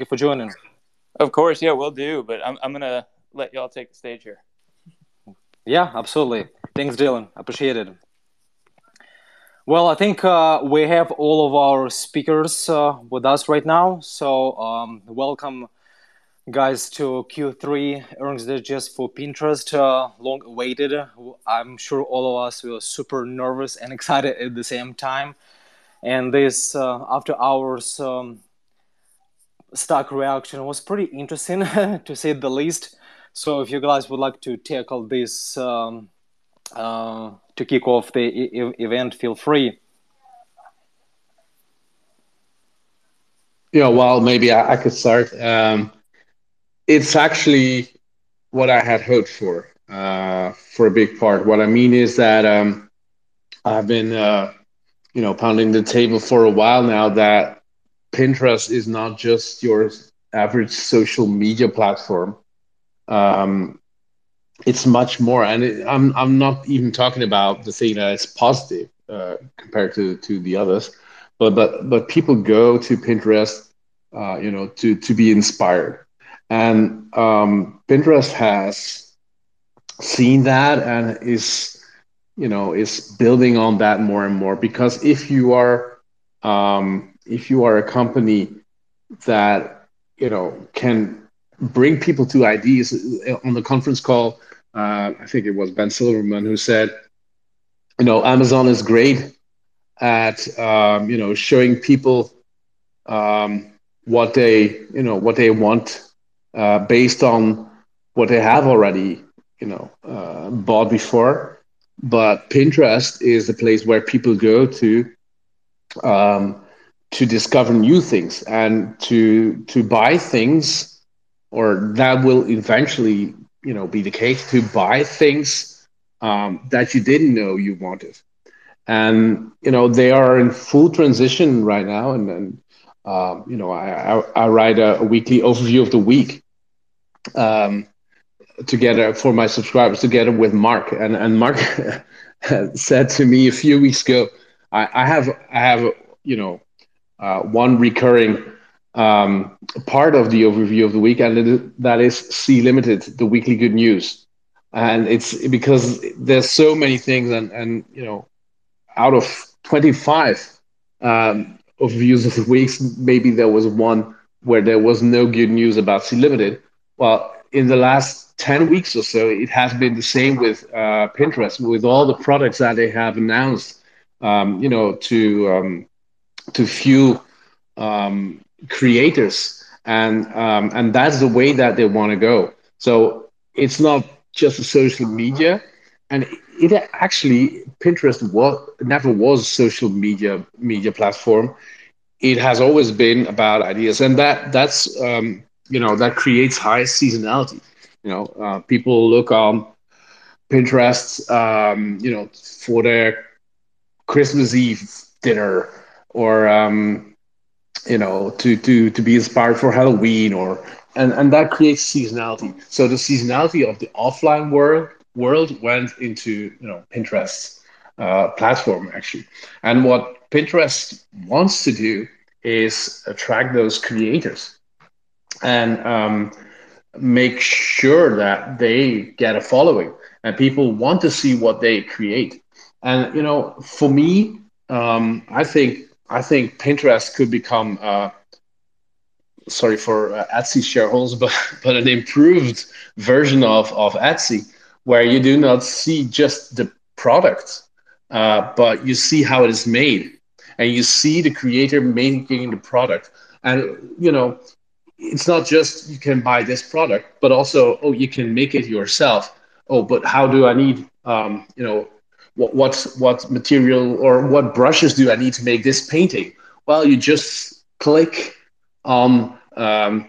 you for joining. Of course, yeah, we'll do. But I'm I'm gonna let y'all take the stage here. Yeah, absolutely. Thanks, Dylan. Appreciate it. Well, I think uh, we have all of our speakers uh, with us right now. So, um, welcome, guys, to Q3 earnings digest for Pinterest. Uh, long awaited. I'm sure all of us were super nervous and excited at the same time. And this uh, after hours um, stock reaction was pretty interesting, to say the least. So, if you guys would like to tackle this um, uh, to kick off the e- event, feel free. Yeah, well, maybe I, I could start. Um, it's actually what I had hoped for uh, for a big part. What I mean is that um, I've been, uh, you know, pounding the table for a while now that Pinterest is not just your average social media platform. Um, it's much more, and it, I'm I'm not even talking about the thing that is positive uh, compared to to the others, but but but people go to Pinterest, uh, you know, to to be inspired, and um, Pinterest has seen that and is you know is building on that more and more because if you are um, if you are a company that you know can bring people to ideas on the conference call uh, I think it was Ben Silbermann who said, you know, Amazon is great at um, you know showing people um, what they you know what they want uh, based on what they have already you know uh, bought before. But Pinterest is the place where people go to um, to discover new things and to to buy things, or that will eventually you know be the case to buy things um, that you didn't know you wanted. And you know they are in full transition right now and, and um, you know I, I, I, write a, a, weekly overview of the week um, together for my subscribers together with mark. And, and mark said to me a few weeks ago I, I have i have you know uh, one recurring um, part of the overview of the week, and that is Sea Limited, the weekly good news. And it's because there's so many things, and, and you know, out of 25 um, overviews of the weeks, maybe there was one where there was no good news about Sea Limited. Well, in the last 10 weeks or so, it has been the same with uh, Pinterest, with all the products that they have announced, um, you know, to um, to few um, creators, and um, and that's the way that they want to go. So it's not just social media, and it actually Pinterest was never was social media media platform. It has always been about ideas, and that that's um, you know that creates high seasonality. You know, uh, people look on Pinterest, um, you know, for their Christmas Eve dinner or um, you know to to to be inspired for halloween or and and that creates seasonality. So the seasonality of the offline world world went into you know pinterest uh, platform actually. And what pinterest wants to do is attract those creators and um, make sure that they get a following and people want to see what they create. And you know for me um, i think I think Pinterest could become, uh, sorry for uh, Etsy shareholders, but but an improved version of of Etsy, where you do not see just the product, uh, but you see how it is made, and you see the creator making the product, and you know. It's not just you can buy this product, but also oh you can make it yourself. Oh, but how do I need um, you know what what what material or what brushes do I need to make this painting? Well, you just click on um,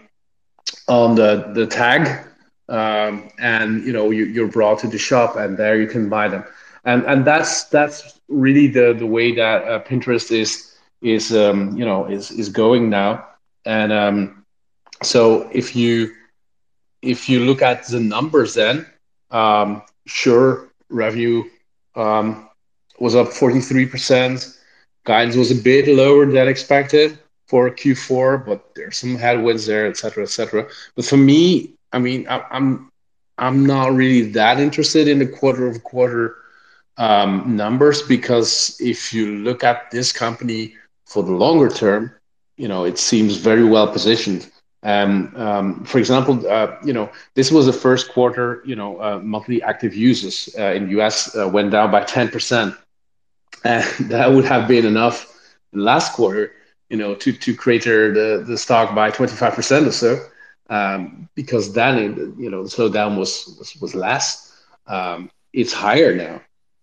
on the the tag, um, and you know you, you're brought to the shop, and there you can buy them. And and that's that's really the the way that uh, Pinterest is is um, you know is is going now. And um, so if you if you look at the numbers, then um, sure revenue um, was up 43%. Guidance was a bit lower than expected. for Q4, but there's some headwinds there, et cetera, et cetera. But for me, I mean, I, I'm I'm not really that interested in the quarter of quarter um, numbers because if you look at this company for the longer term, you know, it seems very well positioned. Um, um, for example, uh, you know, this was the first quarter, you know, uh, monthly active users uh, in US went down by 10%. And that would have been enough last quarter, you know, to, to crater the, the stock by 25% or so. Um, because then, you know, the slowdown was, was, was less. It's higher now.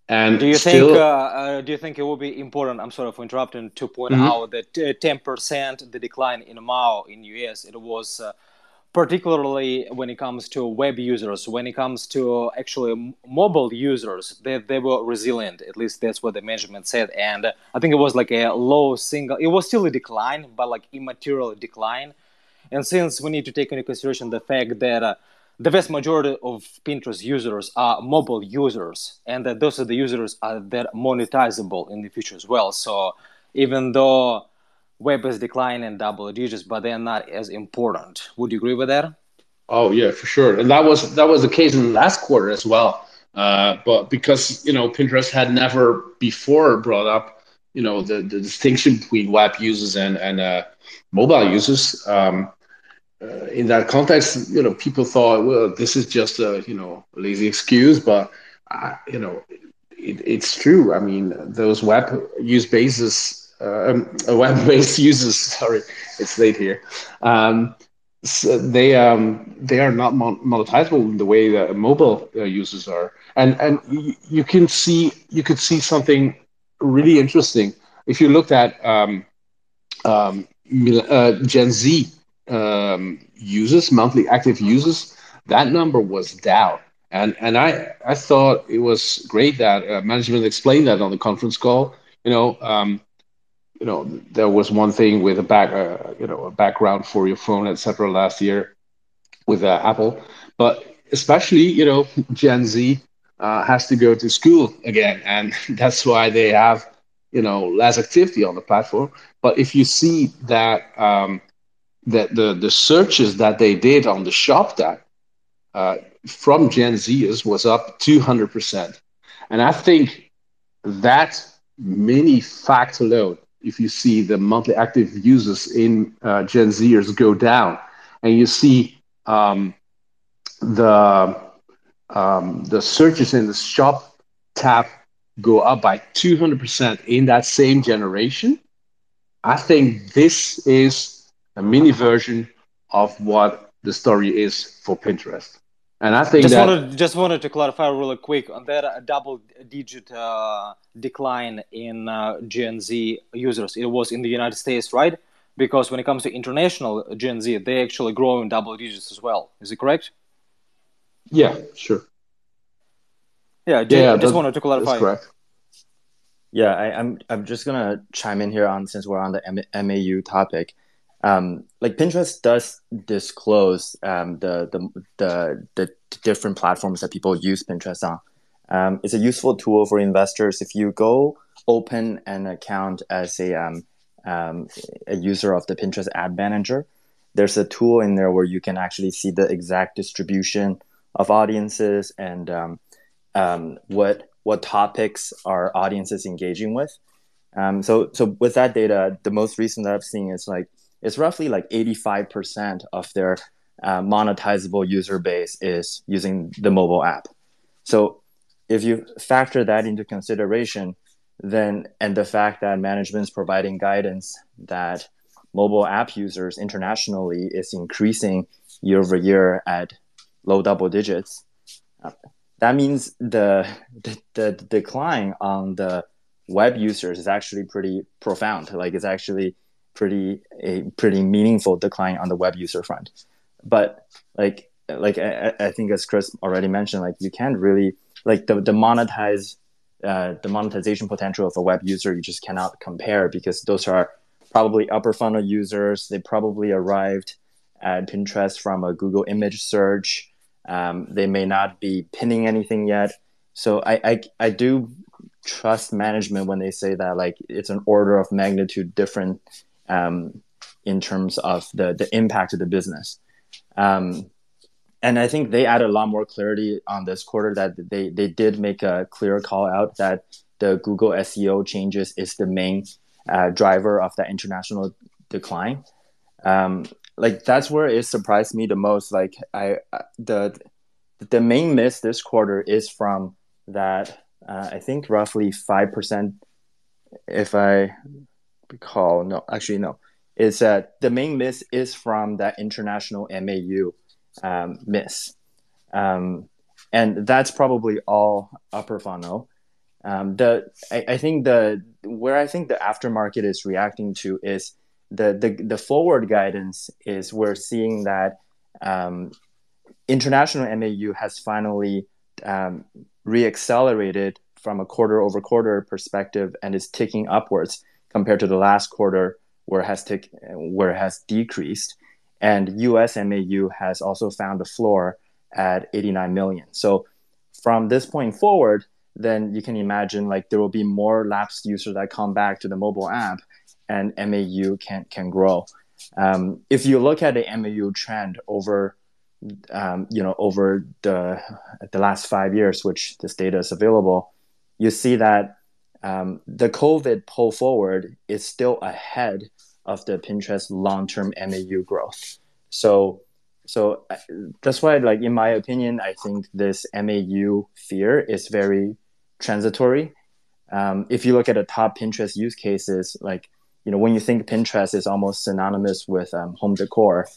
And do you still, think uh, uh, do you think it will be important? I'm sorry for interrupting to point mm-hmm. out that uh, ten percent the decline in MAU in US it was uh, particularly when it comes to web users, when it comes to actually mobile users, they, they were resilient. At least that's what the management said. And I think it was like a low single. It was still a decline, but like immaterial decline. And since we need to take into consideration the fact that uh, the vast majority of Pinterest users are mobile users, and that those are the users are that monetizable in the future as well. So even though web is declining double digits, but they're not as important. Would you agree with that? Oh yeah, for sure, and that was that was the case in the last quarter as well. Uh, but because you know Pinterest had never before brought up you know the, the distinction between web users and and uh, mobile users. Um, uh, in that context, you know, people thought, well, this is just a you know lazy excuse, but uh, you know, it, it's true. I mean, those web use bases, uh, um, web-based users. Sorry, it's late here. Um, so they um, they are not monetizable in the way that mobile uh, users are, and and you, you can see you could see something really interesting if you looked at um, um, uh, Gen Z um, users, monthly active users, that number was down. And and I I thought it was great that uh, management explained that on the conference call. You know, um, you know, there was one thing with a back, uh, you know, a background for your phone, etc. Last year with uh, Apple, but especially you know, Gen Z uh, has to go to school again, and that's why they have you know less activity on the platform. But if you see that um, that the, the searches that they did on the shop that uh, from Gen Zers was up 200%. And I think that mini fact alone, if you see the monthly active users in uh, Gen Zers go down, and you see um, the um, the searches in the shop tab go up by 200% in that same generation, I think this is a mini version of what the story is for Pinterest. And I think just that wanted just wanted to clarify really quick on that uh, double digit uh, decline in uh, Gen Z users. It was in the United States, right? Because when it comes to international Gen Z, they actually grow in double digits as well. Is it correct? Yeah, sure. Yeah, yeah, just wanted to clarify. That's correct. Yeah, I, am I'm, I'm just gonna chime in here on since we're on the M- MAU topic um, like Pinterest does disclose um, the, the, the the different platforms that people use Pinterest on. Um, it's a useful tool for investors. If you go open an account as a um, um, a user of the Pinterest Ad Manager, there's a tool in there where you can actually see the exact distribution of audiences and um, what what topics are audiences engaging with. So so with that data, the most recent that I've seen is like it's roughly like 85% of their uh, monetizable user base is using the mobile app. So if you factor that into consideration, then and the fact that management is providing guidance that mobile app users internationally is increasing year over year at low double digits, uh, that means the, the, the decline on the web users is actually pretty profound. Like it's actually pretty a pretty meaningful decline on the web user front. But like like I, I think as Chris already mentioned, like you can't really like the the monetize uh, the monetization potential of a web user you just cannot compare because those are probably upper funnel users. They probably arrived at Pinterest from a Google image search. Um, they may not be pinning anything yet. So I, I, I do trust management when they say that like it's an order of magnitude different um, in terms of the the impact of the business. Um, and I think they added a lot more clarity on this quarter that they they did make a clear call out that the Google SEO changes is the main uh, driver of that international decline. Um, like that's where it surprised me the most. Like I the the main miss this quarter is from that uh, I think roughly five percent, if I recall. No, actually no. Is that the main miss is from that international MAU um, miss, um, and that's probably all upper funnel. Um, the I, I, think the where I think the aftermarket is reacting to is the the, the forward guidance is we're seeing that um, international MAU has finally um, reaccelerated from a quarter over quarter perspective and is ticking upwards compared to the last quarter where it has tick, where it has decreased. And US MAU has also found a floor at 89 million. So from this point forward, then you can imagine like there will be more lapsed users that come back to the mobile app and MAU can can grow. Um, if you look at the MAU trend over um, you know over the the last five years, which this data is available, you see that um, the COVID pull forward is still ahead of the Pinterest long term MAU growth. So so uh, that's why like in my opinion, I think this MAU fear is very transitory. Um, if you look at the top Pinterest use cases, like you know when you think Pinterest is almost synonymous with um, home decor,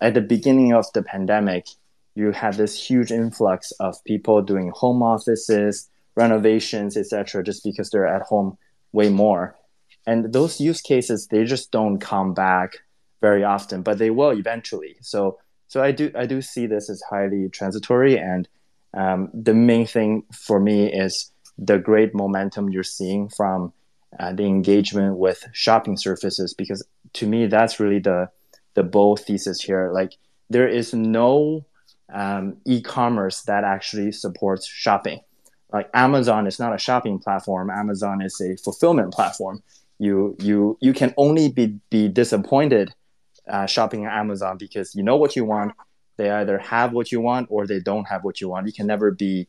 at the beginning of the pandemic, you had this huge influx of people doing home offices, renovations, etc., just because they're at home way more. And those use cases, they just don't come back very often, but they will eventually. So, so I do I do see this as highly transitory, and um, the main thing for me is the great momentum you're seeing from uh, the engagement with shopping surfaces, because to me that's really the the bull thesis here. Like there is no um, e-commerce that actually supports shopping. Like Amazon is not a shopping platform. Amazon is a fulfillment platform. You you you can only be be disappointed uh, shopping at Amazon because you know what you want. They either have what you want or they don't have what you want. You can never be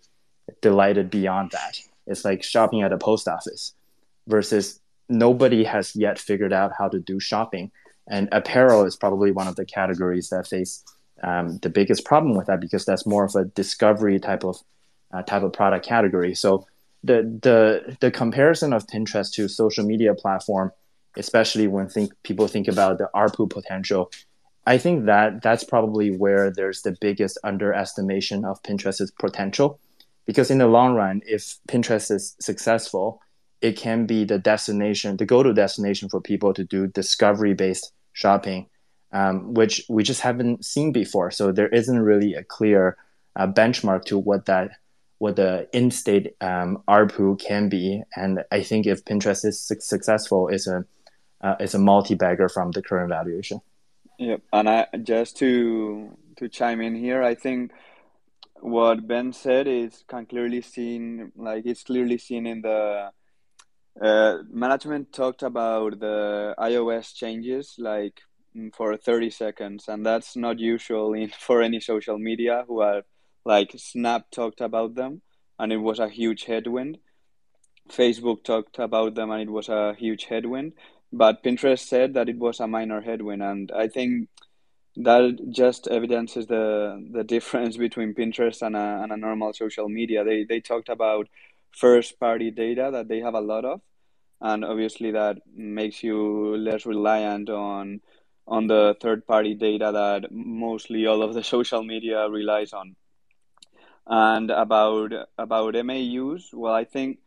delighted beyond that. It's like shopping at a post office versus nobody has yet figured out how to do shopping and apparel is probably one of the categories that face um, the biggest problem with that because that's more of a discovery type of type of product category. So the the the comparison of Pinterest to social media platform, especially when think people think about the ARPU potential, I think that that's probably where there's the biggest underestimation of Pinterest's potential, because in the long run, if Pinterest is successful, it can be the destination, the go-to destination for people to do discovery-based shopping, um, which we just haven't seen before. So there isn't really a clear uh, benchmark to what that what the in-state um, ARPU can be. And I think if Pinterest is su- successful, is a uh, is a multi-bagger from the current valuation. Yep, and I just to to chime in here, I think what Ben said is can clearly seen like it's clearly seen in the uh, management talked about the iOS changes like mm, for 30 seconds, and that's not usual in for any social media who are like Snap talked about them, and it was a huge headwind. Facebook talked about them, and it was a huge headwind. But Pinterest said that it was a minor headwind, and I think that just evidences the the difference between Pinterest and a, and a normal social media. They they talked about first party data that they have a lot of and obviously that makes you less reliant on on the third party data that mostly all of the social media relies on and about about MAUs well I think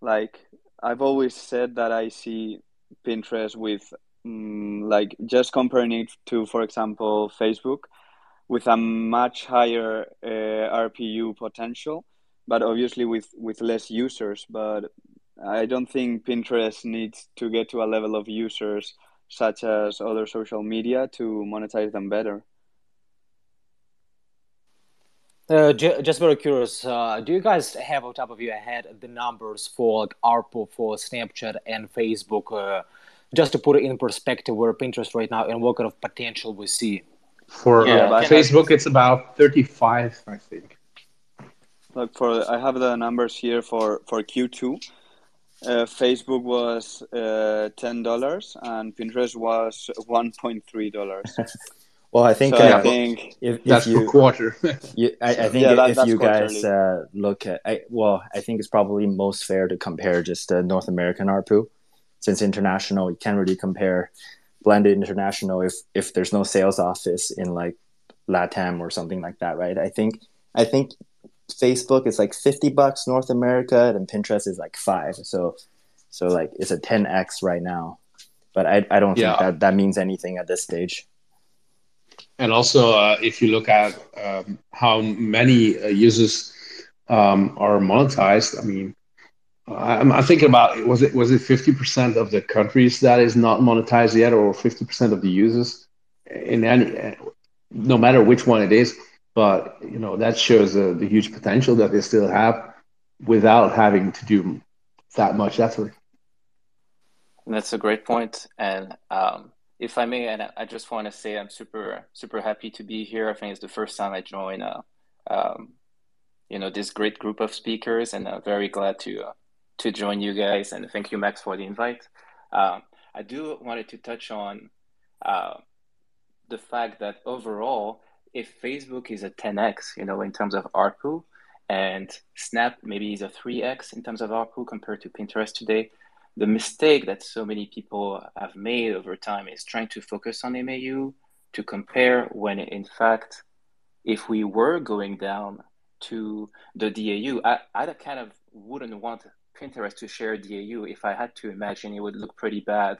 like I've always said that I see Pinterest with um, like just comparing it to for example Facebook with a much higher uh, RPU potential but obviously with with less users. But i don't think pinterest needs to get to a level of users such as other social media to monetize them better uh, just very curious, uh, do you guys have on top of your head the numbers for like ARPU for Snapchat and Facebook uh, just to put it in perspective, where Pinterest right now and what kind of potential we see. For yeah, uh, Facebook, it's about 35, I think. Look for I have the numbers here for for Q2. Uh, Facebook was uh, ten dollars and Pinterest was one point three dollars. well, I think, so uh, I think if, if you, per quarter. you, I, I, think yeah, that, if you guys uh, look at, I, well, I think it's probably most fair to compare just uh, North American ARPU, since international you can't really compare blended international if if there's no sales office in like Latam or something like that, right? I think I think Facebook is like 50 bucks North America and Pinterest is like five. So, so like it's a 10x right now, but I, I don't yeah. think that that means anything at this stage. And also, uh, if you look at um, how many uh, users um, are monetized, I mean, I'm, I'm, thinking about was it was it 50% of the countries that is not monetized yet, or 50% of the users in any, no matter which one it is but you know that shows uh, the huge potential that they still have without having to do that much effort. And That's a great point, and um, if I may, and I just want to say I'm super super happy to be here. I think it's the first time I join, uh, um, you know, this great group of speakers, and I'm very glad to uh, to join you guys. And thank you, Max, for the invite. Um, I do wanted to touch on uh, the fact that overall if Facebook is a 10x, you know, in terms of ARPU, and Snap maybe is a 3x in terms of ARPU compared to Pinterest today, the mistake that so many people have made over time is trying to focus on MAU to compare when in fact, if we were going down to the DAU, I, I kind of wouldn't want Pinterest to share DAU if I had to imagine it would look pretty bad.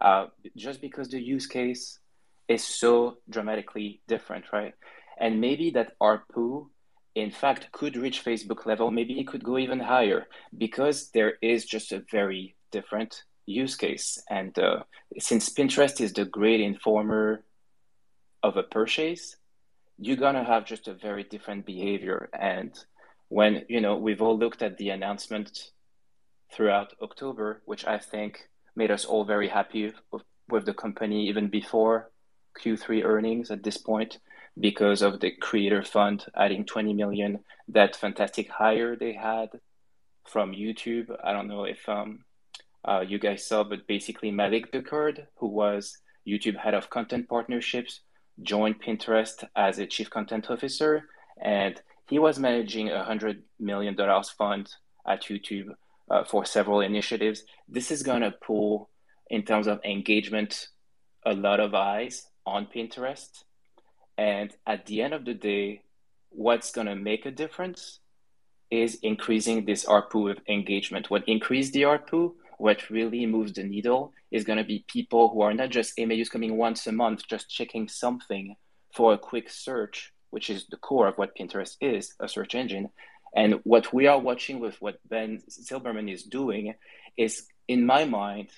Uh, just because the use case is so dramatically different, right? And maybe that ARPU, in fact, could reach Facebook level. Maybe it could go even higher because there is just a very different use case. And uh, since Pinterest is the great informer of a purchase, you're gonna have just a very different behavior. And when you know we've all looked at the announcement throughout October, which I think made us all very happy with, with the company even before Q3 earnings at this point because of the creator fund adding 20 million. That fantastic hire they had from YouTube. I don't know if um, uh, you guys saw, but basically Malik Ducard, who was YouTube head of content partnerships, joined Pinterest as a chief content officer, and he was managing a hundred million dollars fund at YouTube uh, for several initiatives. This is gonna pull, in terms of engagement, a lot of eyes on Pinterest. And at the end of the day, what's going to make a difference is increasing this ARPU of engagement. What increase the ARPU, what really moves the needle is going to be people who are not just MAUs coming once a month, just checking something for a quick search, which is the core of what Pinterest is, a search engine. And what we are watching with what Ben Silbermann is doing is, in my mind,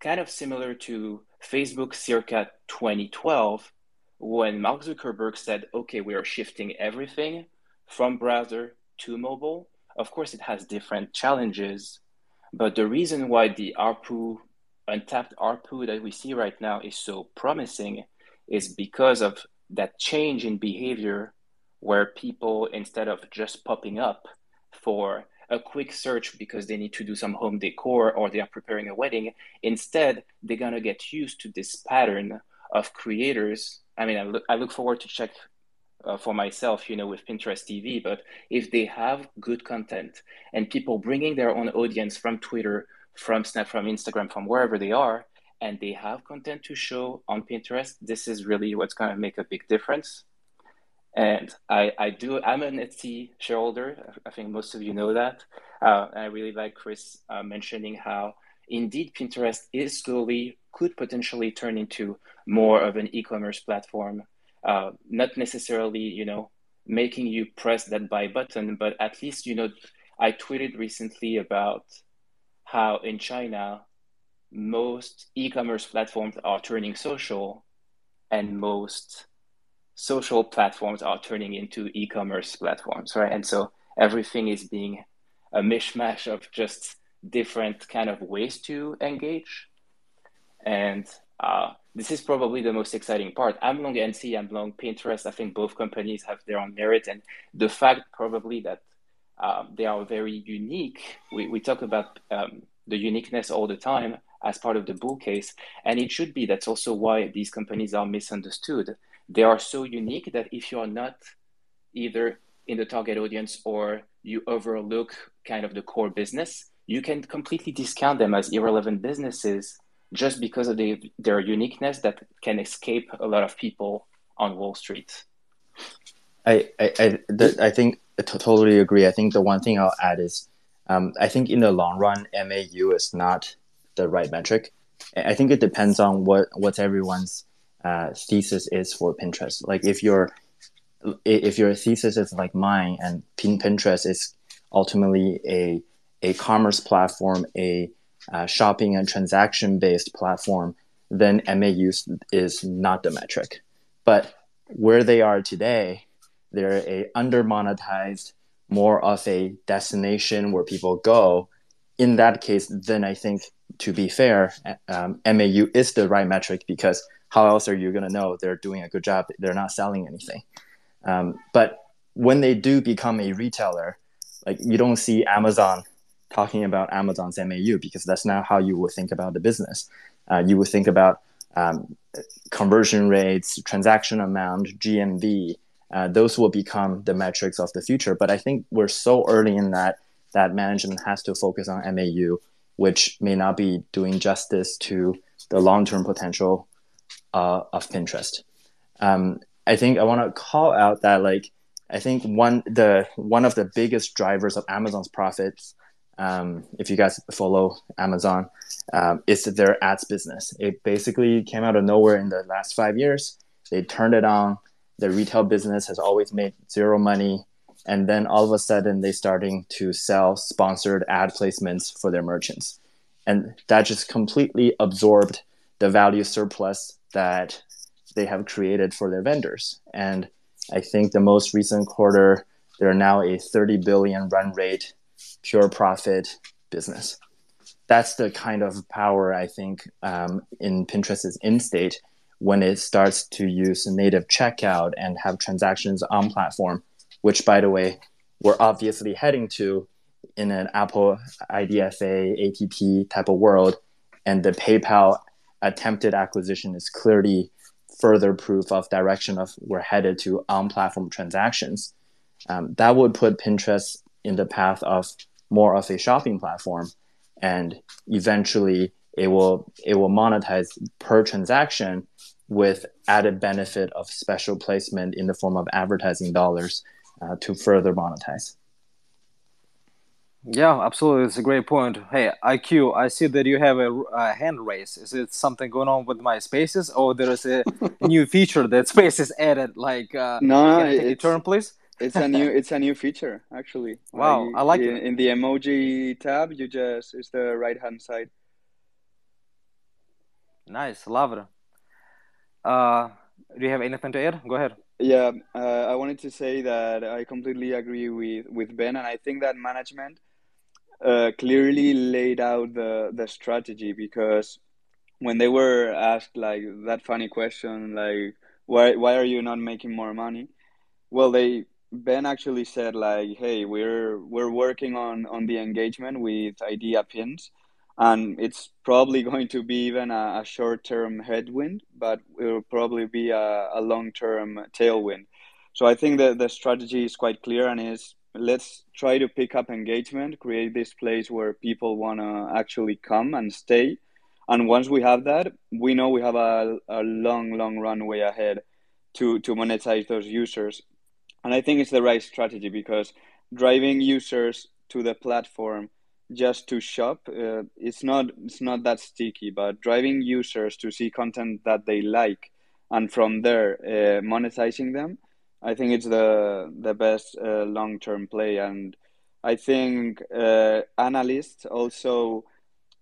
kind of similar to Facebook circa 2012 when Mark Zuckerberg said, okay, we are shifting everything from browser to mobile. Of course, it has different challenges, but the reason why the ARPU, untapped ARPU that we see right now is so promising is because of that change in behavior where people, instead of just popping up for a quick search because they need to do some home decor or they are preparing a wedding. Instead, they're gonna get used to this pattern of creators. I mean, I look, I look forward to check uh, for myself, you know, with Pinterest TV. But if they have good content and people bringing their own audience from Twitter, from Snap, from Instagram, from wherever they are, and they have content to show on Pinterest, this is really what's going to make a big difference. And I, I do, I'm an Etsy shareholder. I think most of you know that. Uh, I really like Chris uh, mentioning how indeed Pinterest is slowly, could potentially turn into more of an e-commerce platform. Uh, not necessarily, you know, making you press that buy button, but at least, you know, I tweeted recently about how in China, most e-commerce platforms are turning social and most social platforms are turning into e-commerce platforms, right? And so everything is being a mishmash of just different kind of ways to engage. And uh, this is probably the most exciting part. I'm long Etsy, I'm long Pinterest. I think both companies have their own merit. And the fact probably that um, they are very unique, we, we talk about um, the uniqueness all the time as part of the bull case. And it should be. That's also why these companies are misunderstood. They are so unique that if you're not either in the target audience or you overlook kind of the core business, you can completely discount them as irrelevant businesses just because of the, their uniqueness that can escape a lot of people on Wall Street. I I I, the, I think I totally agree. I think the one thing I'll add is um, I think in the long run, MAU is not the right metric. I think it depends on what what everyone's uh, thesis is for Pinterest. Like if your if your thesis is like mine and Pinterest is ultimately a a commerce platform, a uh, shopping and transaction based platform, then MAU is not the metric. But where they are today, they're a under monetized, more of a destination where people go. In that case, then I think to be fair, um, MAU is the right metric because how else are you going to know they're doing a good job? They're not selling anything. Um, but when they do become a retailer, like you don't see Amazon talking about Amazon's MAU because that's not how you would think about the business. Uh, you would think about um, conversion rates, transaction amount, GMV. Uh, those will become the metrics of the future. But I think we're so early in that that management has to focus on MAU, which may not be doing justice to the long-term potential uh, of Pinterest. Um, I think I want to call out that like I think one the one of the biggest drivers of Amazon's profits um, if you guys follow Amazon, um, is their ads business. It basically came out of nowhere in the last five years. They turned it on. The retail business has always made zero money. And then all of a sudden, they're starting to sell sponsored ad placements for their merchants. And that just completely absorbed the value surplus that they have created for their vendors. And I think the most recent quarter, they're now a 30 billion run rate pure profit business. That's the kind of power I think um, in Pinterest's in state when it starts to use native checkout and have transactions on platform, which by the way, we're obviously heading to in an Apple IDFA ATT type of world. And the PayPal attempted acquisition is clearly further proof of direction of we're headed to on-platform transactions. Um, that would put Pinterest in the path of more of a shopping platform and eventually it will it will monetize per transaction with added benefit of special placement in the form of advertising dollars uh, to further monetize. Yeah absolutely. It's a great point. Hey iq i see that you have a, a hand raise. Is it something going on with my spaces or there is a new feature that spaces added like uh, no, can I take a turn please it's a new it's a new feature actually. Wow, I, I like in, it. In the emoji tab, you just it's the right hand side. Nice, love it. Uh, do you have anything to add? Go ahead. Yeah, uh, I wanted to say that I completely agree with with Ben, and I think that management uh, clearly laid out the the strategy because when they were asked like that funny question, like why why are you not making more money? Well, they Ben actually said like, "Hey, we're we're working on on the engagement with idea pins, and it's probably going to be even a, a short term headwind, but it will probably be a, a long term tailwind." So I think that the strategy is quite clear and is let's try to pick up engagement, create this place where people want to actually come and stay. And once we have that, we know we have a, a long, long runway ahead to, to monetize those users and I think it's the right strategy because driving users to the platform just to shop uh, it's not it's not that sticky but driving users to see content that they like and from there uh, monetizing them i think it's the the best uh, long-term play. And i think uh, analysts also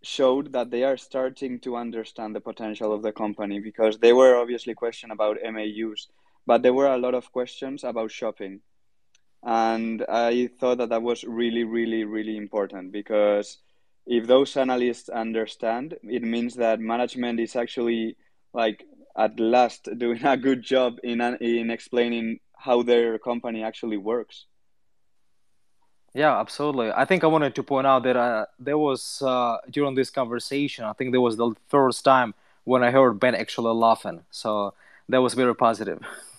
showed that they are starting to understand the potential of the company because they were obviously questioned about MAUs but there were a lot of questions about shopping and i thought that that was really really really important because if those analysts understand, it means that management is actually like at last doing a good job in in explaining how their company actually works. Yeah, absolutely. I think I wanted to point out that uh, there was uh, during this conversation, I think there was the first time when I heard Ben actually laughing. So that was very positive.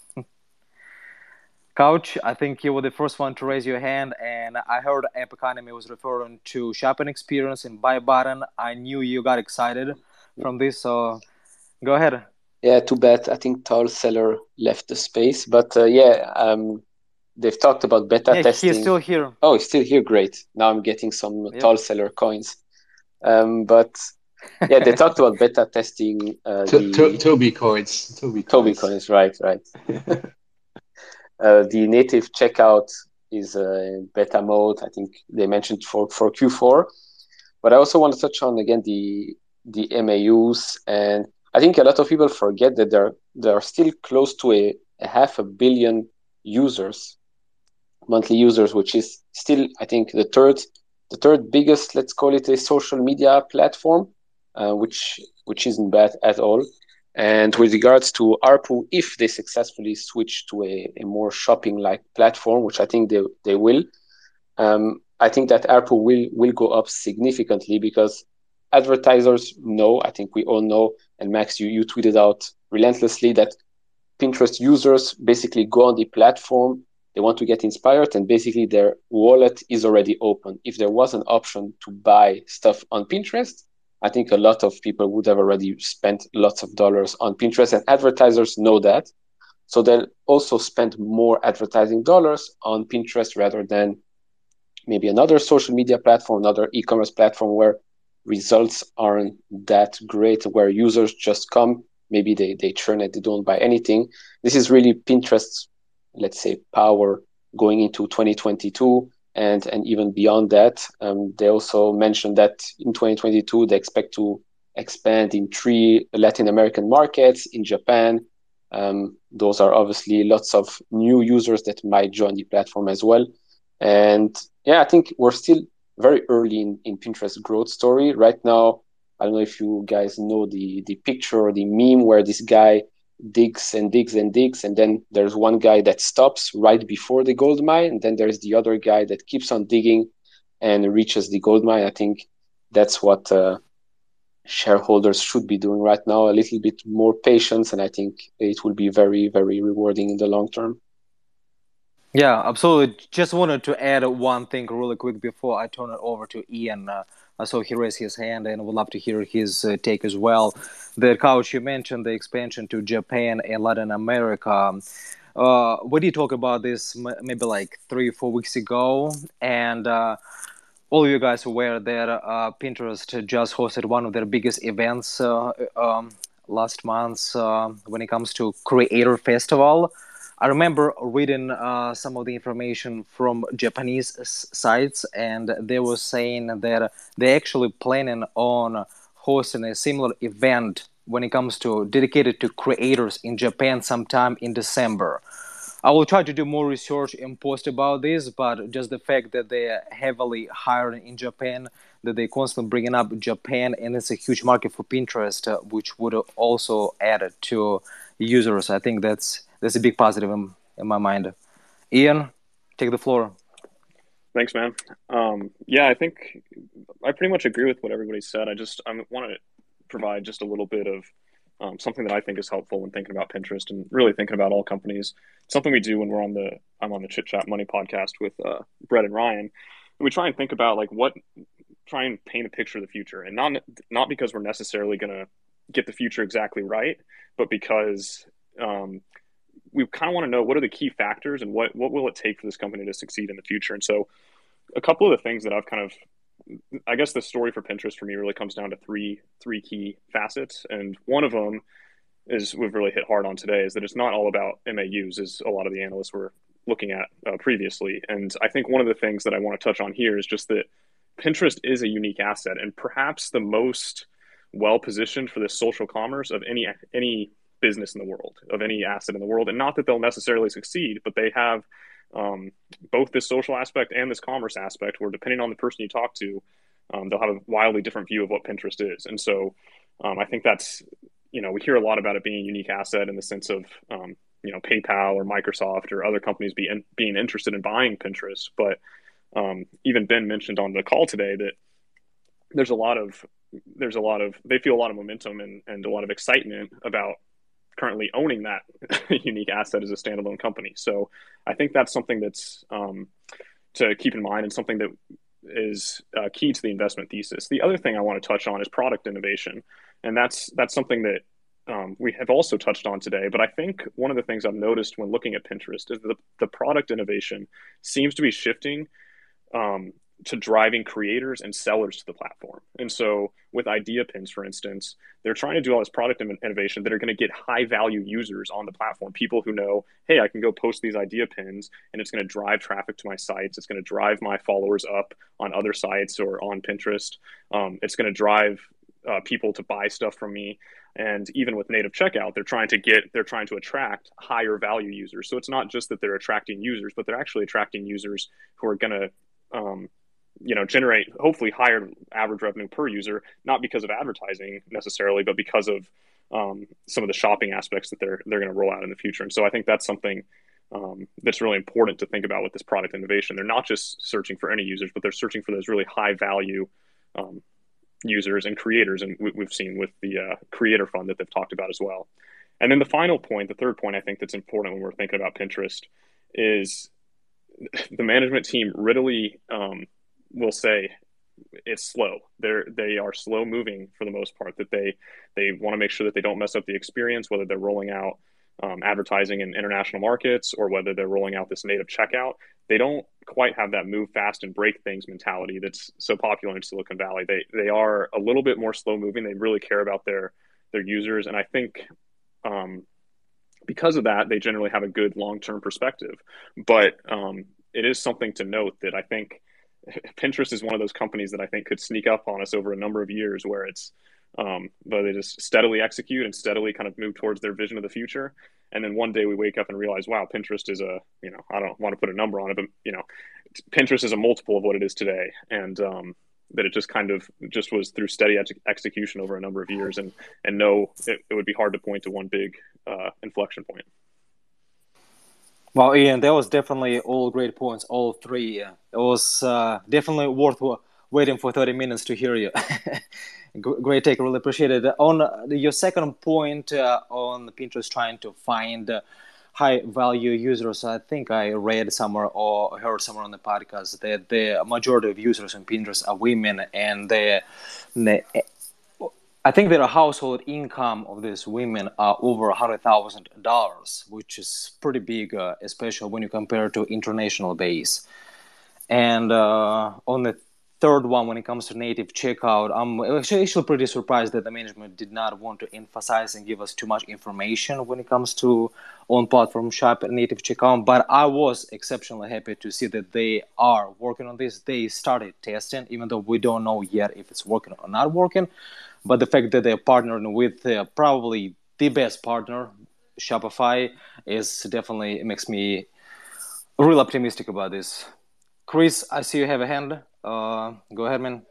Couch, I think you were the first one to raise your hand, and I heard App Economy was referring to shopping experience in buy button. I knew you got excited from this, so go ahead. Yeah, too bad. I think Tall Seller left the space, but uh, yeah, um, they've talked about beta yeah, testing. He's still here. Oh, he's still here. Great. Now I'm getting some yep. Tall Seller coins. Um, but yeah, they talked about beta testing. Uh, to, the... to, Toby coins. Toby coins. Toby coins. Right. Right. uh, the native checkout is uh, beta mode. I think they mentioned for for Q4. But I also want to touch on again the the MAUs, and I think a lot of people forget that there there are still close to a, a half a billion users monthly users, which is still, I think, the third the third biggest, let's call it a social media platform, uh, which which isn't bad at all. And with regards to ARPU, if they successfully switch to a, a more shopping-like platform, which I think they, they will, um, I think that ARPU will will go up significantly because advertisers know, I think we all know, and Max, you, you tweeted out relentlessly that Pinterest users basically go on the platform they want to get inspired and basically their wallet is already open. If there was an option to buy stuff on pinterest i think a lot of people would have already spent lots of dollars on pinterest and advertisers know that. So they'll also spend more advertising dollars on pinterest rather than maybe another social media platform another e-commerce platform where results aren't that great where users just come maybe they, they churn it they don't buy anything. This is really pinterest's let's say, power going into 2022 and and even beyond that. Um, they also mentioned that in 2022 they expect to expand in three Latin American markets, in Japan. Um, those are obviously lots of new users that might join the platform as well. And yeah, I think we're still very early in, in Pinterest growth story. Right now, I don't know if you guys know the the picture or the meme where this guy digs and digs and digs and then there's one guy that stops right before the gold mine and then there's the other guy that keeps on digging and reaches the gold mine. I think that's what uh, shareholders should be doing right now a little bit more patience and i think it will be very very rewarding in the long term. Yeah absolutely. Just wanted to add one thing really quick before i turn it over to ian. Uh, so he raised his hand and would love to hear his uh, take as well. The couch you mentioned the expansion to Japan and Latin America. Uh, we did talk about this maybe like three four weeks ago, and uh, all of you guys aware that uh, Pinterest just hosted one of their biggest events uh, um, last month uh, when it comes to Creator Festival. I remember reading uh, some of the information from Japanese sites, and they were saying that they're actually planning on hosting a similar event when it comes to dedicated to creators in Japan sometime in December. I will try to do more research and post about this, but just the fact that they're heavily hiring in Japan, that they're constantly bringing up Japan, and it's a huge market for Pinterest, uh, which would also add to users. I think that's that's a big positive in, in my mind. Ian, take the floor. Thanks, man. Um, yeah, I think I pretty much agree with what everybody said. I just I want to provide just a little bit of um, something that I think is helpful when thinking about Pinterest and really thinking about all companies. Something we do when we're on the I'm on the Chit Chat Money podcast with uh, Brett and Ryan. We try and think about like what try and paint a picture of the future, and not not because we're necessarily going to get the future exactly right, but because um, we kind of want to know what are the key factors and what what will it take for this company to succeed in the future. And so, a couple of the things that I've kind of I guess the story for Pinterest for me really comes down to three three key facets, and one of them is we've really hit hard on today is that it's not all about MAUs, as a lot of the analysts were looking at uh, previously. And I think one of the things that I want to touch on here is just that Pinterest is a unique asset, and perhaps the most well positioned for this social commerce of any any business in the world, of any asset in the world. And not that they'll necessarily succeed, but they have um, both this social aspect and this commerce aspect, where depending on the person you talk to, um, they'll have a wildly different view of what Pinterest is. And so um, I think that's, you know, we hear a lot about it being a unique asset in the sense of, um, you know, PayPal or Microsoft or other companies being being interested in buying Pinterest. But um, even Ben mentioned on the call today that there's a lot of there's a lot of they feel a lot of momentum and, and a lot of excitement about currently owning that unique asset as a standalone company. So I think that's something that's um, to keep in mind and something that is uh, key to the investment thesis. The other thing I want to touch on is product innovation, and that's that's something that um, we have also touched on today. But I think one of the things I've noticed when looking at Pinterest is the the product innovation seems to be shifting um, to driving creators and sellers to the platform. And so with idea pins, for instance, they're trying to do all this product innovation that are going to get high value users on the platform. People who know, hey, I can go post these idea pins and it's going to drive traffic to my sites. It's going to drive my followers up on other sites or on Pinterest. Um, it's going to drive uh, people to buy stuff from me. And even with native checkout, they're trying to get, they're trying to attract higher value users. So it's not just that they're attracting users, but they're actually attracting users who are going to um, you know generate hopefully higher average revenue per user not because of advertising necessarily but because of um, some of the shopping aspects that they're they're going to roll out in the future. And so i think that's something um, that's really important to think about with this product innovation. They're not just searching for any users but they're searching for those really high value um, users and creators. And we, have seen with the uh, creator fund that they've talked about as well. And then the final point the third point i think that's important when we're thinking about pinterest is the management team really um, will say it's slow. They're they are slow moving for the most part. That they they want to make sure that they don't mess up the experience, whether they're rolling out um, advertising in international markets or whether they're rolling out this native checkout. They don't quite have that move fast and break things mentality that's so popular in Silicon Valley. They they are a little bit more slow moving. They really care about their their users, and I think. Um, because of that, they generally have a good long-term perspective. But um, it is something to note that I think Pinterest is one of those companies that I think could sneak up on us over a number of years where it's, um, but they just steadily execute and steadily kind of move towards their vision of the future. And then one day we wake up and realize, wow, Pinterest is a, you know, I don't want to put a number on it, but, you know, Pinterest is a multiple of what it is today. And, um, that it just kind of just was through steady ex- execution over a number of years and and no it, it would be hard to point to one big uh, inflection point well, Ian, that was definitely all great points, all three. It was uh, definitely worth waiting for 30 minutes to hear you. great take, really appreciate it. On your second point uh, on Pinterest trying to find uh, high value users, I think I read somewhere or heard somewhere on the podcast that the majority of users on Pinterest are women and the, the I think that a household income of these women are over hundred thousand dollars, which is pretty big, uh, especially when you compare to international base. And uh, on the third one, when it comes to native checkout, I'm actually, actually pretty surprised that the management did not want to emphasize and give us too much information when it comes to on-platform shop and native checkout. But I was exceptionally happy to see that they are working on this. They started testing, even though we don't know yet if it's working or not working but the fact that they're partnering with uh, probably the best partner, Shopify, is definitely makes me real optimistic about this. Chris, I see you have a hand. Uh, go ahead, man.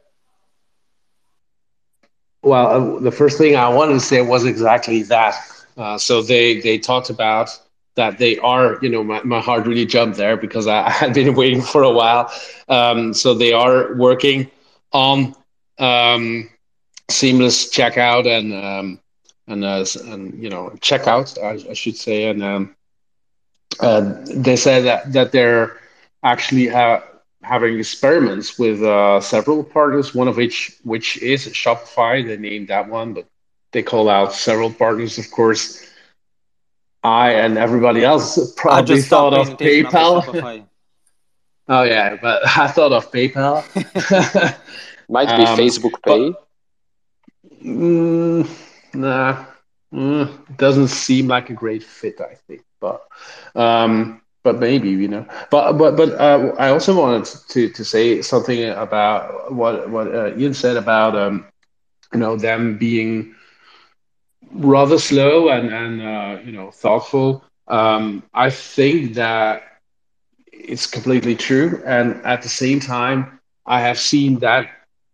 Well, uh, the first thing I wanted to say was exactly that. Uh, so they they talked about that they are, you know, my, my heart really jumped there because I, I had been waiting for a while. Um, so they are working on um, seamless checkout and um, and uh, and you know checkout I, I should say. And um, uh, they said that that they're actually ha- having experiments with uh, several partners one of which which is Shopify. They named that one but they call out several partners of course. I and everybody else probably thought of PayPal. Oh yeah but I thought of PayPal. Might be um, Facebook Pay. but, Mm, nah, mm, doesn't seem like a great fit. I think, but um, but maybe you know. But but but uh, I also wanted to to say something about what what uh, Ian said about um, you know them being rather slow and and uh, you know thoughtful. Um, I think that it's completely true, and at the same time, I have seen that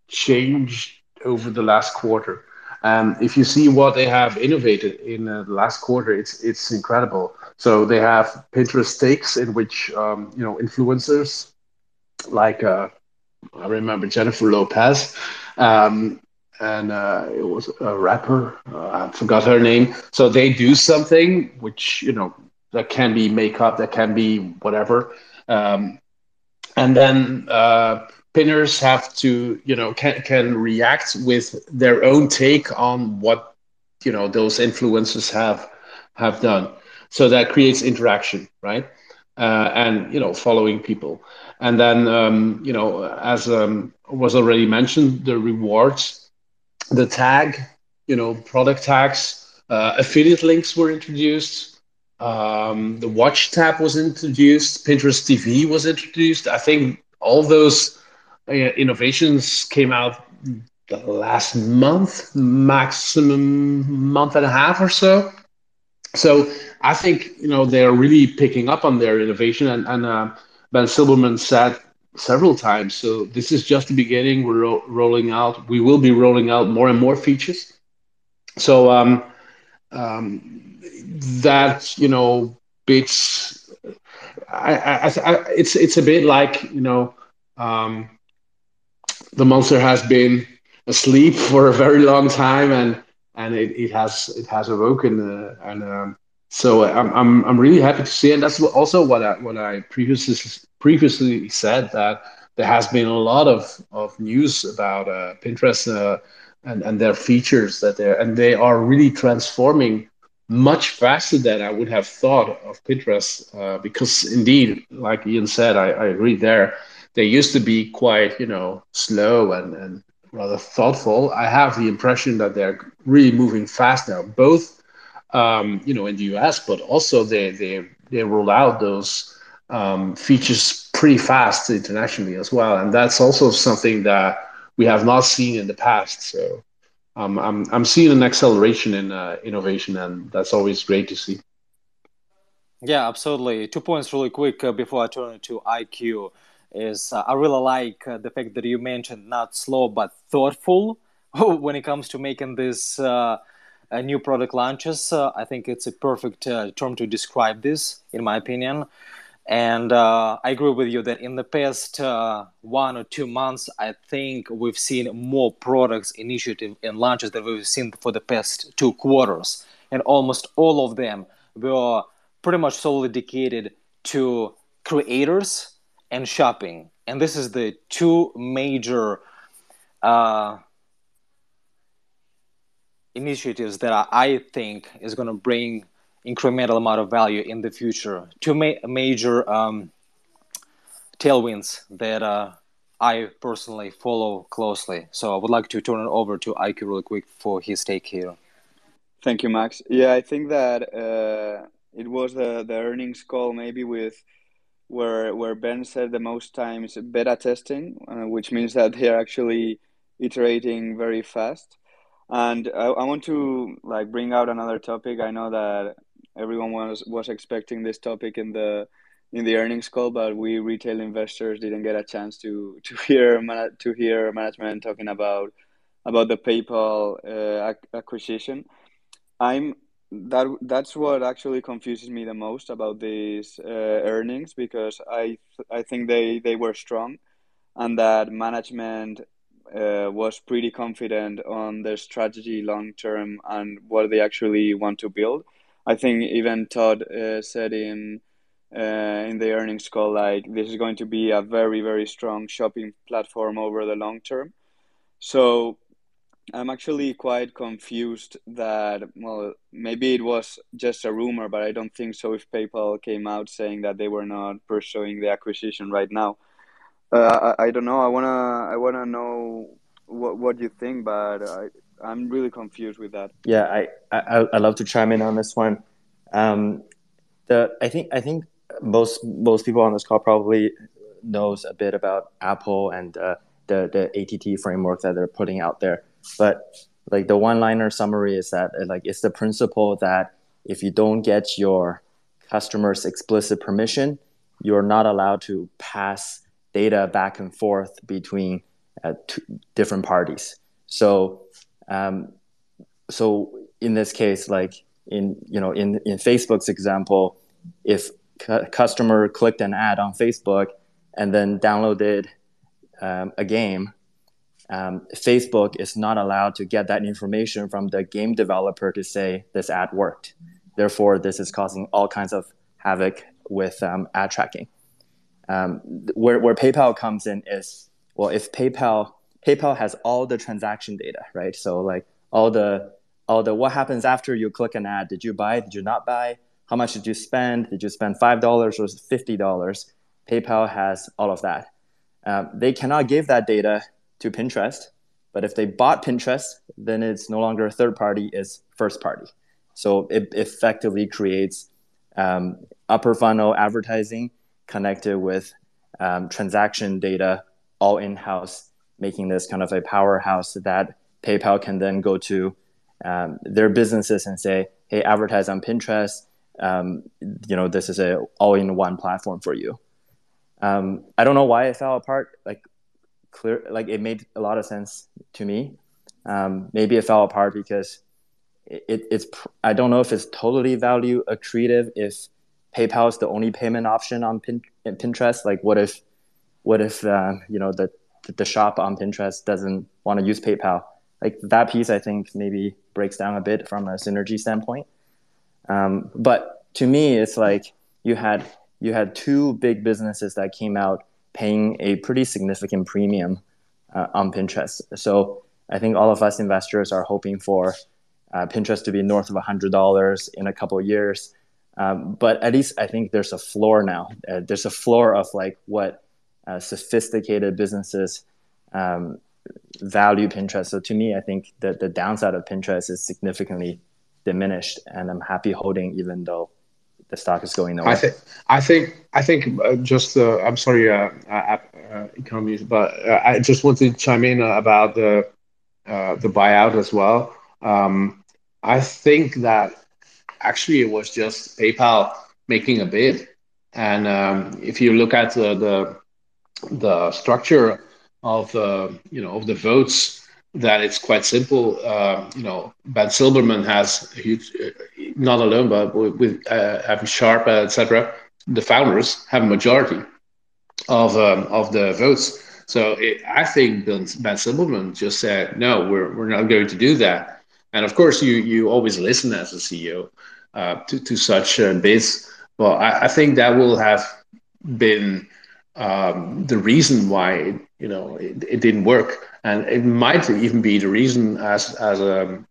changed over the last quarter. Um, if you see what they have innovated in uh, the last quarter, it's it's incredible. So they have Pinterest stakes in which um, you know influencers like uh, I remember Jennifer Lopez, um, and uh, it was a rapper. Uh, I forgot her name. So they do something which you know that can be makeup, that can be whatever, um, and then uh, pinners have to you know can can react with their own take on what you know those influencers have have done. So that creates interaction, right? Uh, and you know following people and then um, you know as um, was already mentioned the rewards the tag, you know, product tags, uh, affiliate links were introduced. Um, the watch tab was introduced. Pinterest TV was introduced. I think all those innovations came out the last month, maximum month and a half or so. So I think you know they're really picking up on their innovation, and, and uh, Ben Silbermann said several times. So this is just the beginning. We're ro- rolling out. We will be rolling out more and more features. So um, um, that you know bits. I, I, I, it's it's a bit like you know um, the monster has been asleep for a very long time and and it, it has it has awoken uh, and um, so I'm, I'm I'm really happy to see, it. and that's also what I what I previously previously said that there has been a lot of, of news about uh, Pinterest uh, and and their features that they and they are really transforming much faster than I would have thought of Pinterest uh, because indeed, like Ian said, I, I agree there. They used to be quite you know slow and and rather thoughtful. I have the impression that they're really moving fast now, both um, you know, in the US, but also they they they roll out those um, features pretty fast internationally as well, and that's also something that we have not seen in the past. So um, I'm I'm seeing an acceleration in uh, innovation, and that's always great to see. Yeah, absolutely. Two points really quick uh, before I turn to IQ is uh, I really like uh, the fact that you mentioned not slow but thoughtful when it comes to making this uh, new product launches. Uh, I think it's a perfect term to describe this, in my opinion. And I agree with you that in the past one or two months, I think we've seen more products, initiative, and launches than we've seen for the past two quarters. And almost all of them were pretty much solely dedicated to creators and shopping. And this is the two major uh, initiatives that I think is going to bring incremental amount of value in the future. Two ma- major um, tailwinds that uh, I personally follow closely. So I would like to turn it over to Ike really quick for his take here. Thank you, Max. Yeah, I think that uh, it was the, the earnings call maybe with where where Ben said the most times beta testing, uh, which means that they're actually iterating very fast. And I, I want to like bring out another topic. I know that everyone was was expecting this topic in the in the earnings call, but we retail investors didn't get a chance to to hear to hear management talking about about the PayPal uh, acquisition. I'm that that's what actually confuses me the most about these uh, earnings because I I think they they were strong, and that management uh, was pretty confident on their strategy long term and what they actually want to build. I think even Todd uh, said in uh, in the earnings call like this is going to be a very very strong shopping platform over the long term. So I'm actually quite confused that well maybe it was just a rumor, but I don't think so. If PayPal came out saying that they were not pursuing the acquisition right now uh, I, I don't know. I wanna I wanna know what what you think, but I I'm really confused with that. Yeah, I I I love to chime in on this one. Um, the I think I think most most people on this call probably knows a bit about Apple and uh, the the ATT framework that they're putting out there, but like the one liner summary is that like it's the principle that if you don't get your customers explicit permission, you're not allowed to pass data back and forth between uh, different parties. So, um, so in this case, like in you know in in Facebook's example, if cu- customer clicked an ad on Facebook and then downloaded um, a game, um, Facebook is not allowed to get that information from the game developer to say this ad worked. Therefore, this is causing all kinds of havoc with um, ad tracking. Um, where, where PayPal comes in is well, if PayPal PayPal has all the transaction data, right? So like all the all the what happens after you click an ad. Did you buy? Did you not buy? How much did you spend? Did you spend five dollars or fifty dollars? PayPal has all of that. Um, they cannot give that data to Pinterest, but if they bought Pinterest, then it's no longer a third party; it's first party. So it effectively creates um, upper funnel advertising connected with um, transaction data all in house, making this kind of a powerhouse that PayPal can then go to um, their businesses and say, "Hey, advertise on Pinterest. Um, you know, this is a all-in-one platform for you." Um, I don't know why it fell apart. Like, clear, like it made a lot of sense to me. Um, maybe it fell apart because it, it's. I don't know if it's totally value accretive if PayPal is the only payment option on Pin, Pinterest. Like, what if, what if uh, you know the the shop on Pinterest doesn't want to use PayPal? Like that piece, I think maybe breaks down a bit from a synergy standpoint. Um, but to me, it's like you had you had two big businesses that came out paying a pretty significant premium uh, on Pinterest. So I think all of us investors are hoping for uh, Pinterest to be north of $100 in a couple years. Um, but at least I think there's a floor now. Uh, there's a floor of like what uh, sophisticated businesses um, value Pinterest. So to me, I think that the downside of Pinterest is significantly diminished, and I'm happy holding even though the stock is going nowhere. I think I think I think uh, just uh, I'm sorry, uh, uh, uh economies, but uh, I just want to chime in about the uh the buyout as well. Um, I think that actually it was just PayPal making a bid, and um, if you look at the the, the structure of you know of the votes that it's quite simple. Uh, you know, Ben Silbermann has a huge, uh, not alone, but with, uh, Evan Sharp, etc. The founders have a majority of um, of the votes. So it, I think Ben, ben Silbermann just said, no, we're we're not going to do that. And of course, you you always listen as a CEO uh, to to such uh, bids. Well, I, I think that will have been um, the reason why you know it, it, didn't work, and it might even be the reason as as um,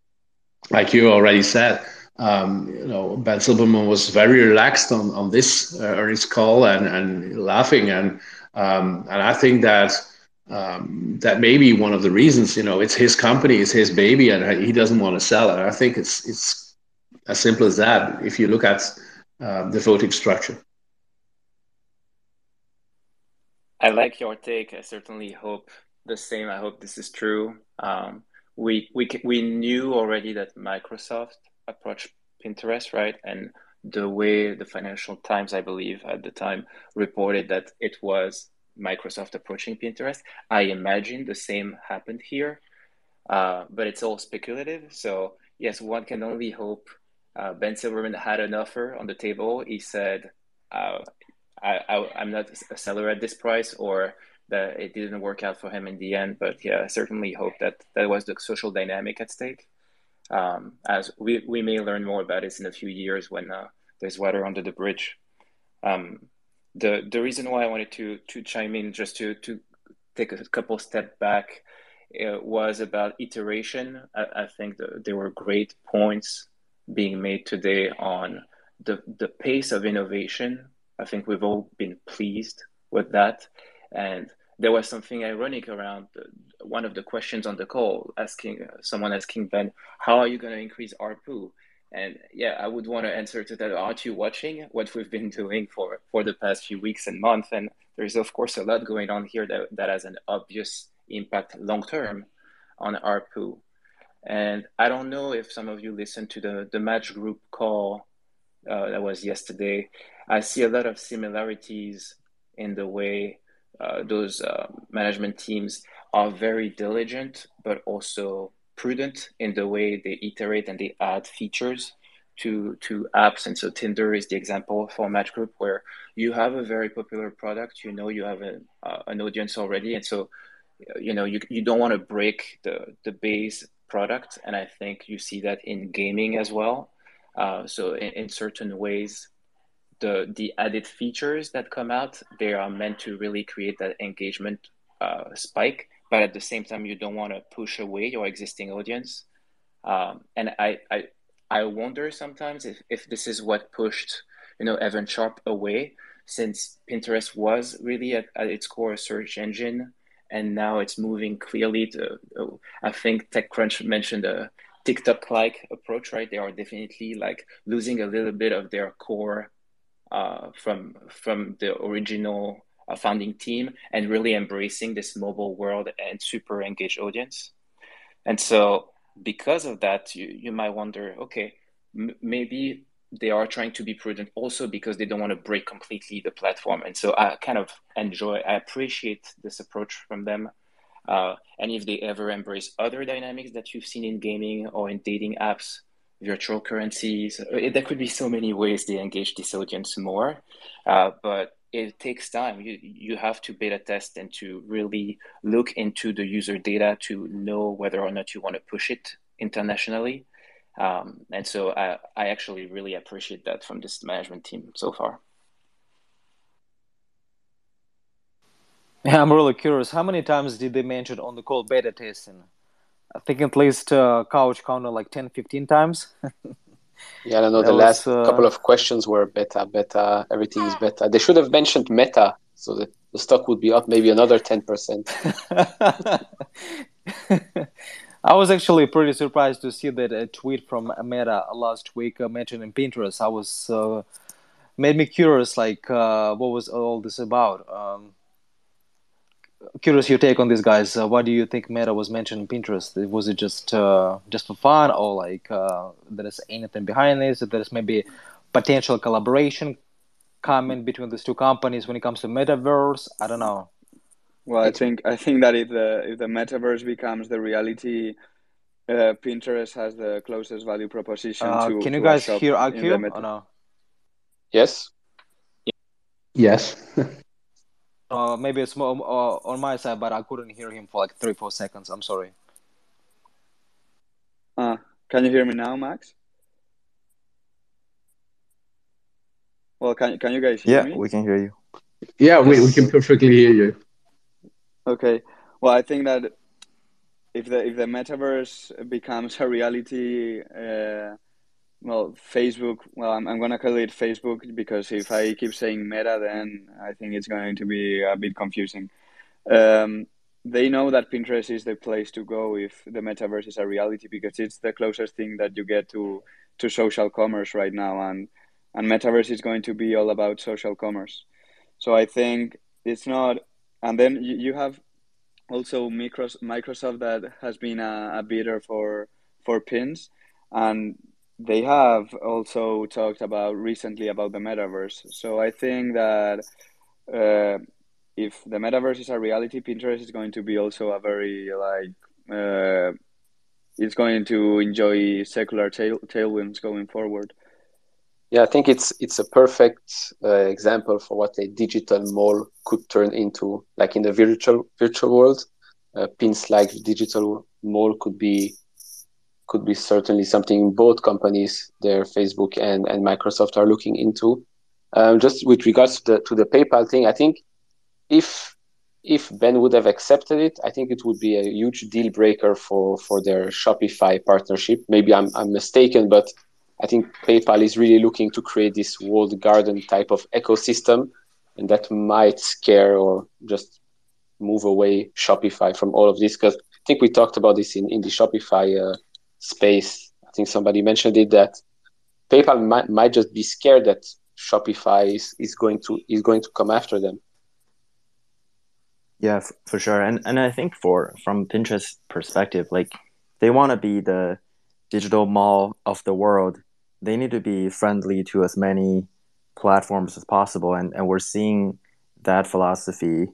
like you already said. Um, you know, Ben Silbermann was very relaxed on on this uh, earnings call and and laughing, and um, and I think that. Um, that may be one of the reasons. You know, it's his company, it's his baby, and he doesn't want to sell it. I think it's it's as simple as that. If you look at uh, the voting structure. I like your take. I certainly hope the same. I hope this is true. Um, we we we knew already that Microsoft approached Pinterest, right? And the way the Financial Times, I believe, at the time reported that it was Microsoft approaching Pinterest. I imagine the same happened here, uh, but it's all speculative. So yes, one can only hope. Uh, ben Silbermann had an offer on the table. He said, uh, I, I am not a seller at this price or that it didn't work out for him in the end. But yeah, I certainly hope that that was the social dynamic at stake. Um, as we, we may learn more about this in a few years when uh, there's water under the bridge. Um, the the reason why I wanted to to chime in just to to take a couple step back uh, was about iteration. I, I think the, there were great points being made today on the the pace of innovation I think we've all been pleased with that. And there was something ironic around one of the questions on the call, asking someone asking Ben, "How are you going to increase ARPU?" And yeah, I would want to answer to that. Aren't you watching what we've been doing for for the past few weeks and months? And there's of course a lot going on here that that has an obvious impact long term on ARPU. And I don't know if some of you listened to the the match group call uh, that was yesterday. I see a lot of similarities in the way uh, those uh, management teams are very diligent, but also prudent in the way they iterate and they add features to to apps. And so Tinder is the example for Match Group where you have a very popular product, you know you have a, uh, an audience already, and so you know you, you don't want to break the the base product. And I think you see that in gaming as well. Uh, so in, in certain ways, the the added features that come out they are meant to really create that engagement uh, spike but at the same time you don't want to push away your existing audience. Um, and I, I i wonder sometimes if, if this is what pushed you know evan sharp away since pinterest was really at, at its core a search engine and now it's moving clearly to i think techcrunch mentioned a tiktok like approach right they are definitely like losing a little bit of their core uh, from from the original uh, founding team and really embracing this mobile world and super engaged audience. And so, because of that, you, you might wonder, okay, m- maybe they are trying to be prudent also because they don't want to break completely the platform. And so, I kind of enjoy, I appreciate this approach from them. Uh, and if they ever embrace other dynamics that you've seen in gaming or in dating apps, virtual currencies. Uh, there could be so many ways they engage this audience more, uh, but it takes time. You you have to beta test and to really look into the user data to know whether or not you want to push it internationally. Um, and so I, I actually really appreciate that from this management team so far. Yeah, I'm really curious. How many times did they mention on the call beta testing? I think at least uh, couch counted like 10, 15 times. yeah, I don't know. the was, last uh... couple of questions were beta, beta, everything is beta. They should have mentioned meta so that the stock would be up maybe another 10%. I was actually pretty surprised to see that a tweet from Meta last week uh, mentioning Pinterest. I was uh, made me curious, like uh, what was all this about? Um, curious your take on this, guys. Uh, why do you think Meta was mentioned Pinterest? Was it just uh, just for fun, or like uh, there is anything behind this? There is maybe potential collaboration coming between these two companies when it comes to metaverse. I don't know. Well, I think I think that if the if the metaverse becomes the reality, uh, Pinterest has the closest value proposition. Uh, to can you to guys hear Akio? Meta- or no? Yes. Yes. Uh, maybe it's more uh, on my side, but I couldn't hear him for like three, four seconds. I'm sorry. Uh, can you hear me now, Max? Well, can can you guys hear yeah, me? Yeah, we can hear you. Yeah, we, we can perfectly hear you. Okay. Well, I think that if the if the metaverse becomes a reality, uh, well, Facebook. Well, I'm, I'm gonna call it Facebook because if I keep saying Meta, then I think it's going to be a bit confusing. Um, they know that Pinterest is the place to go if the metaverse is a reality because it's the closest thing that you get to to social commerce right now, and and metaverse is going to be all about social commerce. So I think it's not. And then you, you have also Microsoft that has been a, a bidder for for pins, and they have also talked about recently about the metaverse. So I think that uh, if the metaverse is a reality, Pinterest is going to be also a very like uh, it's going to enjoy secular tail tailwinds going forward. Yeah, I think it's it's a perfect uh, example for what a digital mall could turn into. Like in the virtual virtual world, uh, pins like digital mall could be could be certainly something both companies, their Facebook and, and Microsoft, are looking into. Um, just with regards to the to the PayPal thing, I think if if Ben would have accepted it, I think it would be a huge deal breaker for for their Shopify partnership. Maybe I'm I'm mistaken, but I think PayPal is really looking to create this walled garden type of ecosystem, and that might scare or just move away Shopify from all of this. Because I think we talked about this in in the Shopify uh, space. I think somebody mentioned it that PayPal might, might just be scared that Shopify is, is going to is going to come after them. Yeah, f- for sure. And and I think for from Pinterest perspective, like they want to be the digital mall of the world. They need to be friendly to as many platforms as possible, and and we're seeing that philosophy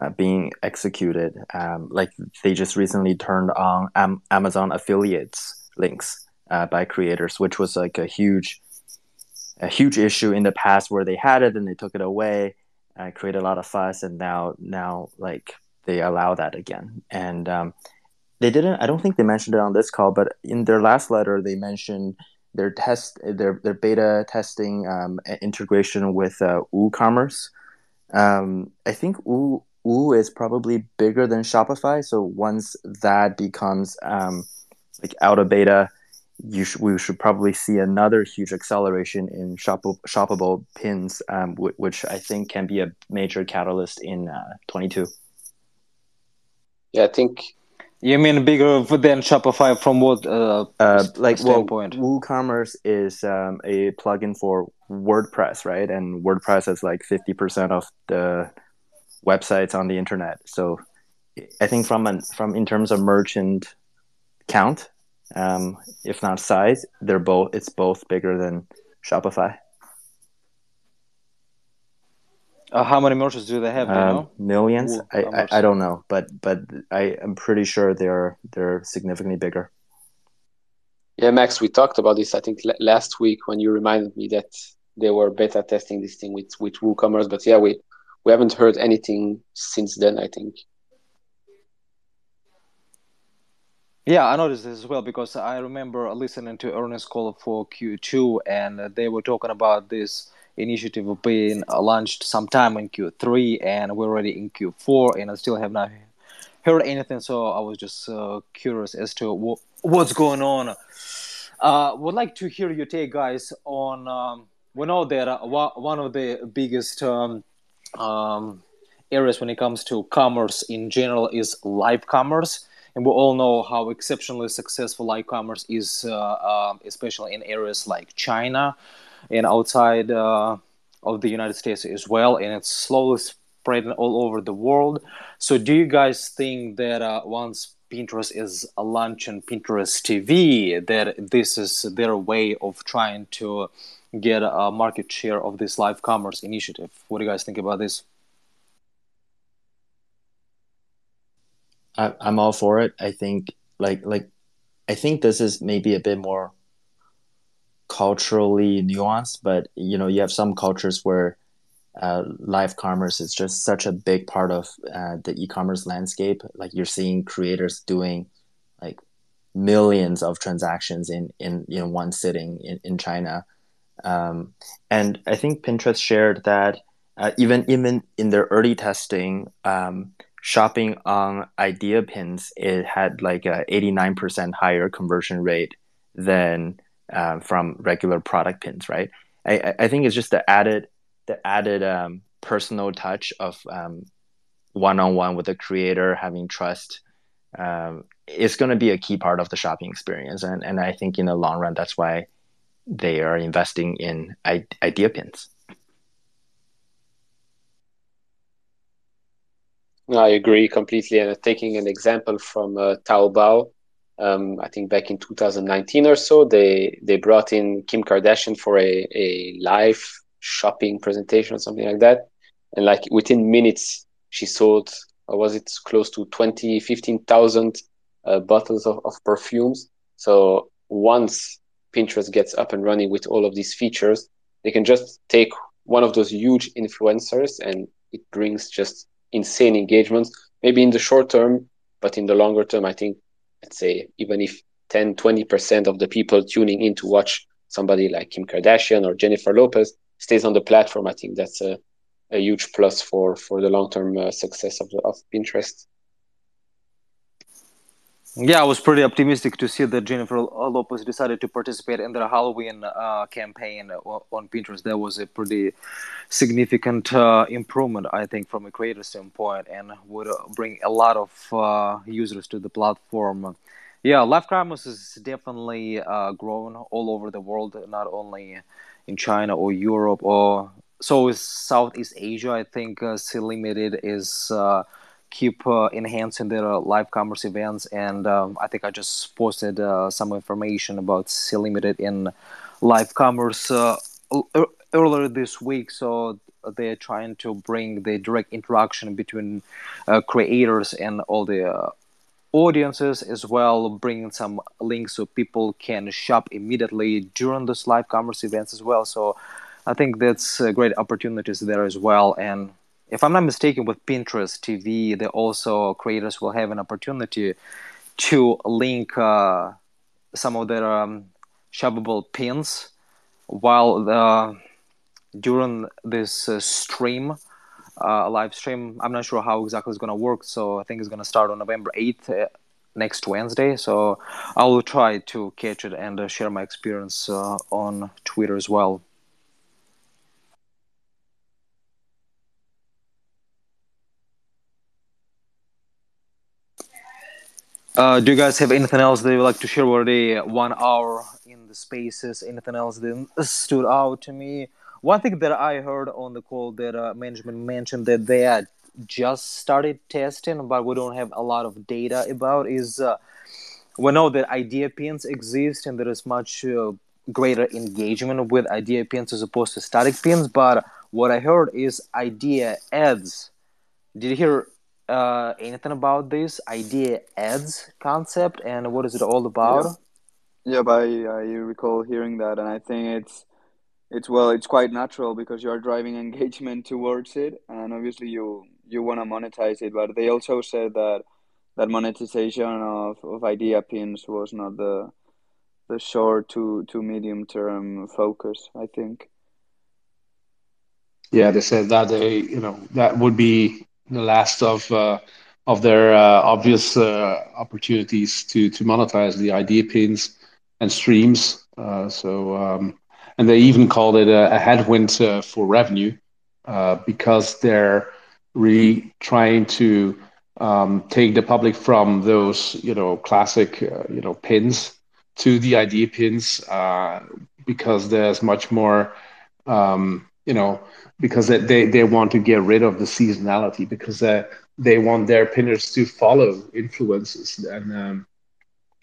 uh, being executed. Um, like they just recently turned on Am- Amazon affiliates links uh, by creators, which was like a huge, a huge issue in the past where they had it and they took it away, uh, created a lot of fuss, and now now like they allow that again. And um, they didn't. I don't think they mentioned it on this call, but in their last letter, they mentioned their test, their their beta testing um, integration with uh, WooCommerce. Um, I think Woo is probably bigger than Shopify. So once that becomes um, like out of beta, you sh- we should probably see another huge acceleration in shop- shoppable pins, um, w- which I think can be a major catalyst in uh, 22. Yeah, I think. You mean bigger than Shopify from what uh, uh, like standpoint? Well, WooCommerce is um, a plugin for WordPress, right? And WordPress is like 50% of the websites on the internet. So I think from an, from in terms of merchant count, um, if not size, they're both it's both bigger than Shopify. Uh, how many merchants do they have? Do you Um, know? millions? Woo I, I. I don't know, but but I am pretty sure they're they're significantly bigger. Yeah, Max, we talked about this. I think l- last week when you reminded me that they were beta testing this thing with with WooCommerce, but yeah, we we haven't heard anything since then. I think. Yeah, I noticed this as well because I remember listening to earnings call for Q2, and they were talking about this initiative being launched sometime in Q3, and we're already in Q4, and I still have not heard anything. So I was just uh, curious as to wh- what's going on. Uh, would like to hear your take, guys, on. Um, we know that uh, one of the biggest um, um, areas when it comes to commerce in general is live commerce and we all know how exceptionally successful live commerce is, uh, uh, especially in areas like China and outside uh, of the United States as well, and it's slowly spreading all over the world. So, do you guys think that uh, once Pinterest is a launch launching Pinterest TV, that this is their way of trying to get a market share of this live commerce initiative? What do you guys think about this? I, I'm all for it. I think like like I think this is maybe a bit more culturally nuanced, but you know, you have some cultures where uh, live commerce is just such a big part of uh, the e-commerce landscape. Like you're seeing creators doing like millions of transactions in in you know one sitting in, in China, um, and I think Pinterest shared that uh, even even in their early testing. Um, shopping on idea pins it had like a 89% higher conversion rate than uh, from regular product pins right I, I think it's just the added the added um, personal touch of um, one-on-one with the creator having trust um, is going to be a key part of the shopping experience and, and i think in the long run that's why they are investing in idea pins I agree completely. And taking an example from uh, Taobao, um, I think back in 2019 or so, they they brought in Kim Kardashian for a, a live shopping presentation or something like that. And like within minutes, she sold, or was it close to 20, 15,000 uh, bottles of, of perfumes. So once Pinterest gets up and running with all of these features, they can just take one of those huge influencers and it brings just insane engagements, maybe in the short term, but in the longer term, I think, let's say, even if 10, 20% of the people tuning in to watch somebody like Kim Kardashian or Jennifer Lopez stays on the platform, I think that's a, a huge plus for, for the long term uh, success of, the, of Pinterest. Yeah, I was pretty optimistic to see that Jennifer Lopez decided to participate in the Halloween uh, campaign on Pinterest. That was a pretty significant uh, improvement, I think, from a creator standpoint, and would bring a lot of uh, users to the platform. Yeah, live commerce is definitely uh, growing all over the world, not only in China or Europe or so is Southeast Asia. I think uh, Sea Limited is uh, keep uh, enhancing their uh, live commerce events and um, i think i just posted uh, some information about Sea Limited in live commerce uh, earlier this week so they're trying to bring the direct interaction between uh, creators and all the uh, audiences as well, bringing some links so people can shop immediately during those live commerce events as well. So I think that's great opportunities there as well. And if I'm not mistaken, with Pinterest TV, they also creators will have an opportunity to link uh, some of their um, shoppable pins while the, during this uh, stream uh, live stream. I'm not sure how exactly it's going to work so i think it's going to start on november 8th uh, next wednesday. So i will try to catch it and uh, share my experience uh, on twitter as well Uh, do you guys have anything else that you would like to share? Already one hour in the spaces. Anything else that stood out to me? One thing that I heard on the call that uh, management mentioned that they had just started testing, but we don't have a lot of data about is uh, we know that idea pins exist and there is much uh, greater engagement with idea pins as opposed to static pins. But what I heard is idea ads. Did you hear uh, anything about this idea ads concept and what is it all about? Yeah, yeah I, I recall hearing that, and I think it's it's well, it's quite natural because you are driving engagement towards it, and obviously you you want to monetize it. But they also said that that monetization of, of idea pins was not the the short to to medium term focus. I think. Yeah, they said that they you know that would be the last of uh, of their uh, obvious uh, opportunities to to monetize the idea pins and streams. Uh, so um, and they even called it a, a headwind uh, for revenue because they're really trying to um, take the public from those you know classic you know pins to the idea pins because there's much more um, you know because they, they want to get rid of the seasonality because uh, they want their pinners to follow influences and um,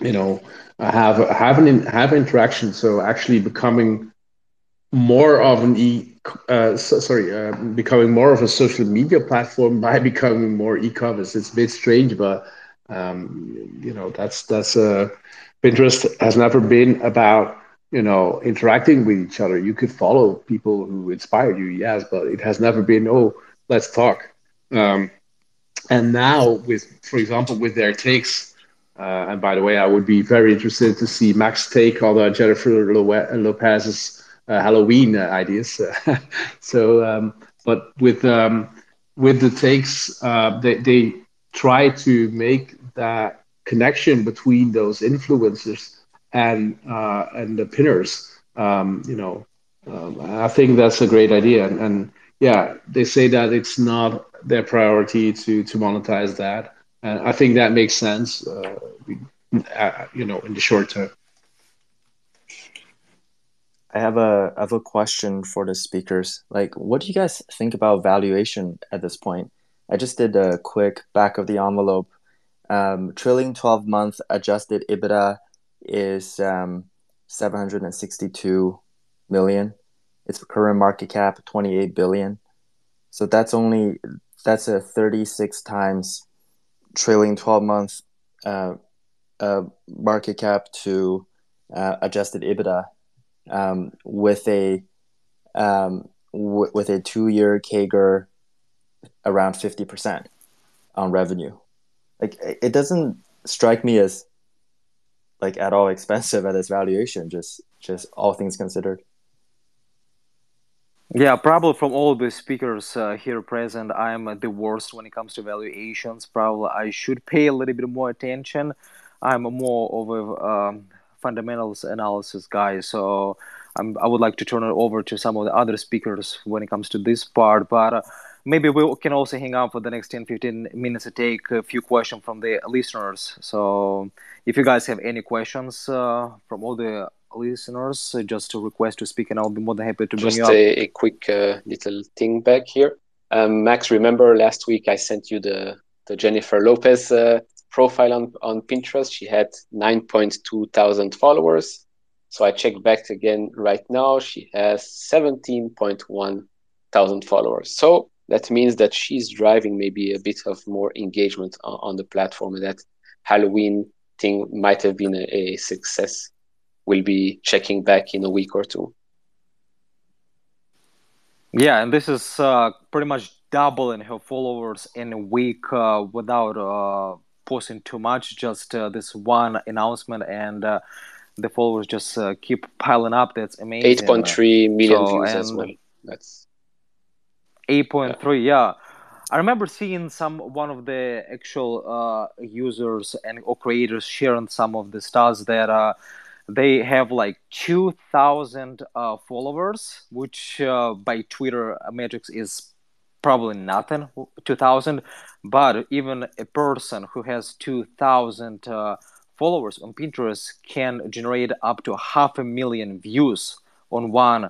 you know have have an have interaction. So actually becoming more of an e uh, so, sorry uh, becoming more of a social media platform by becoming more e-commerce. It's a bit strange but um, you know that's that's uh, pinterest has never been about you know, interacting with each other. You could follow people who inspired you, yes, but it has never been, oh, let's talk. Um, and now, with, for example, with their takes, uh, and by the way, I would be very interested to see Max take on uh, Jennifer Lopez's uh, Halloween uh, ideas. so, um, but with um, with the takes, uh, they they try to make that connection between those influencers and uh, and the pinners. Um, you know, um, I think that's a great idea. And, and, yeah, they say that it's not their priority to to monetize that, and I think that makes sense. Uh, uh, you know, in the short term. I have a I have a question for the speakers. Like, what do you guys think about valuation at this point? I just did a quick back of the envelope. Um, trailing twelve month adjusted EBITDA is um, 762 million. Its current market cap 28 billion. So that's only that's a 36 times trailing 12 month uh, uh, market cap to uh, adjusted EBITDA um, with a um, w- with a two year CAGR around 50% on revenue. Like it doesn't strike me as like at all expensive at this valuation just just all things considered. Yeah probably from all the speakers uh, here present i'm the worst when it comes to valuations. Probably i should pay a little bit more attention. I'm more of a um, fundamentals analysis guy so I'm, i would like to turn it over to some of the other speakers when it comes to this part but uh, maybe we can also hang out for the next 10 15 minutes to take a few questions from the listeners. So if you guys have any questions uh, from all the listeners uh, just to request to speak and i'll be more than happy to bring just you up. a, a quick uh, little thing back here. Um, max remember last week i sent you the the jennifer lopez uh, profile on, on pinterest? She had 9.2 thousand followers. So i checked back again right now. She has 17.1 thousand followers. So that means that she's driving maybe a bit of more engagement on, on the platform, and that Halloween thing might have been a, a success. We'll be checking back in a week or two. Yeah, and this is uh, pretty much doubling her followers in a week uh, without uh, posting too much. Just uh, this one announcement, and uh, the followers just uh, keep piling up. That's amazing. Eight point three million so, views as well. That's eight point three. Yeah. I remember seeing some one of the actual users and or creators sharing some of the stats that they have like 2000 uh, followers which uh, by twitter metrics is probably nothing 2000 but even a person who has 2000 uh, followers on pinterest can generate up to half a million views on one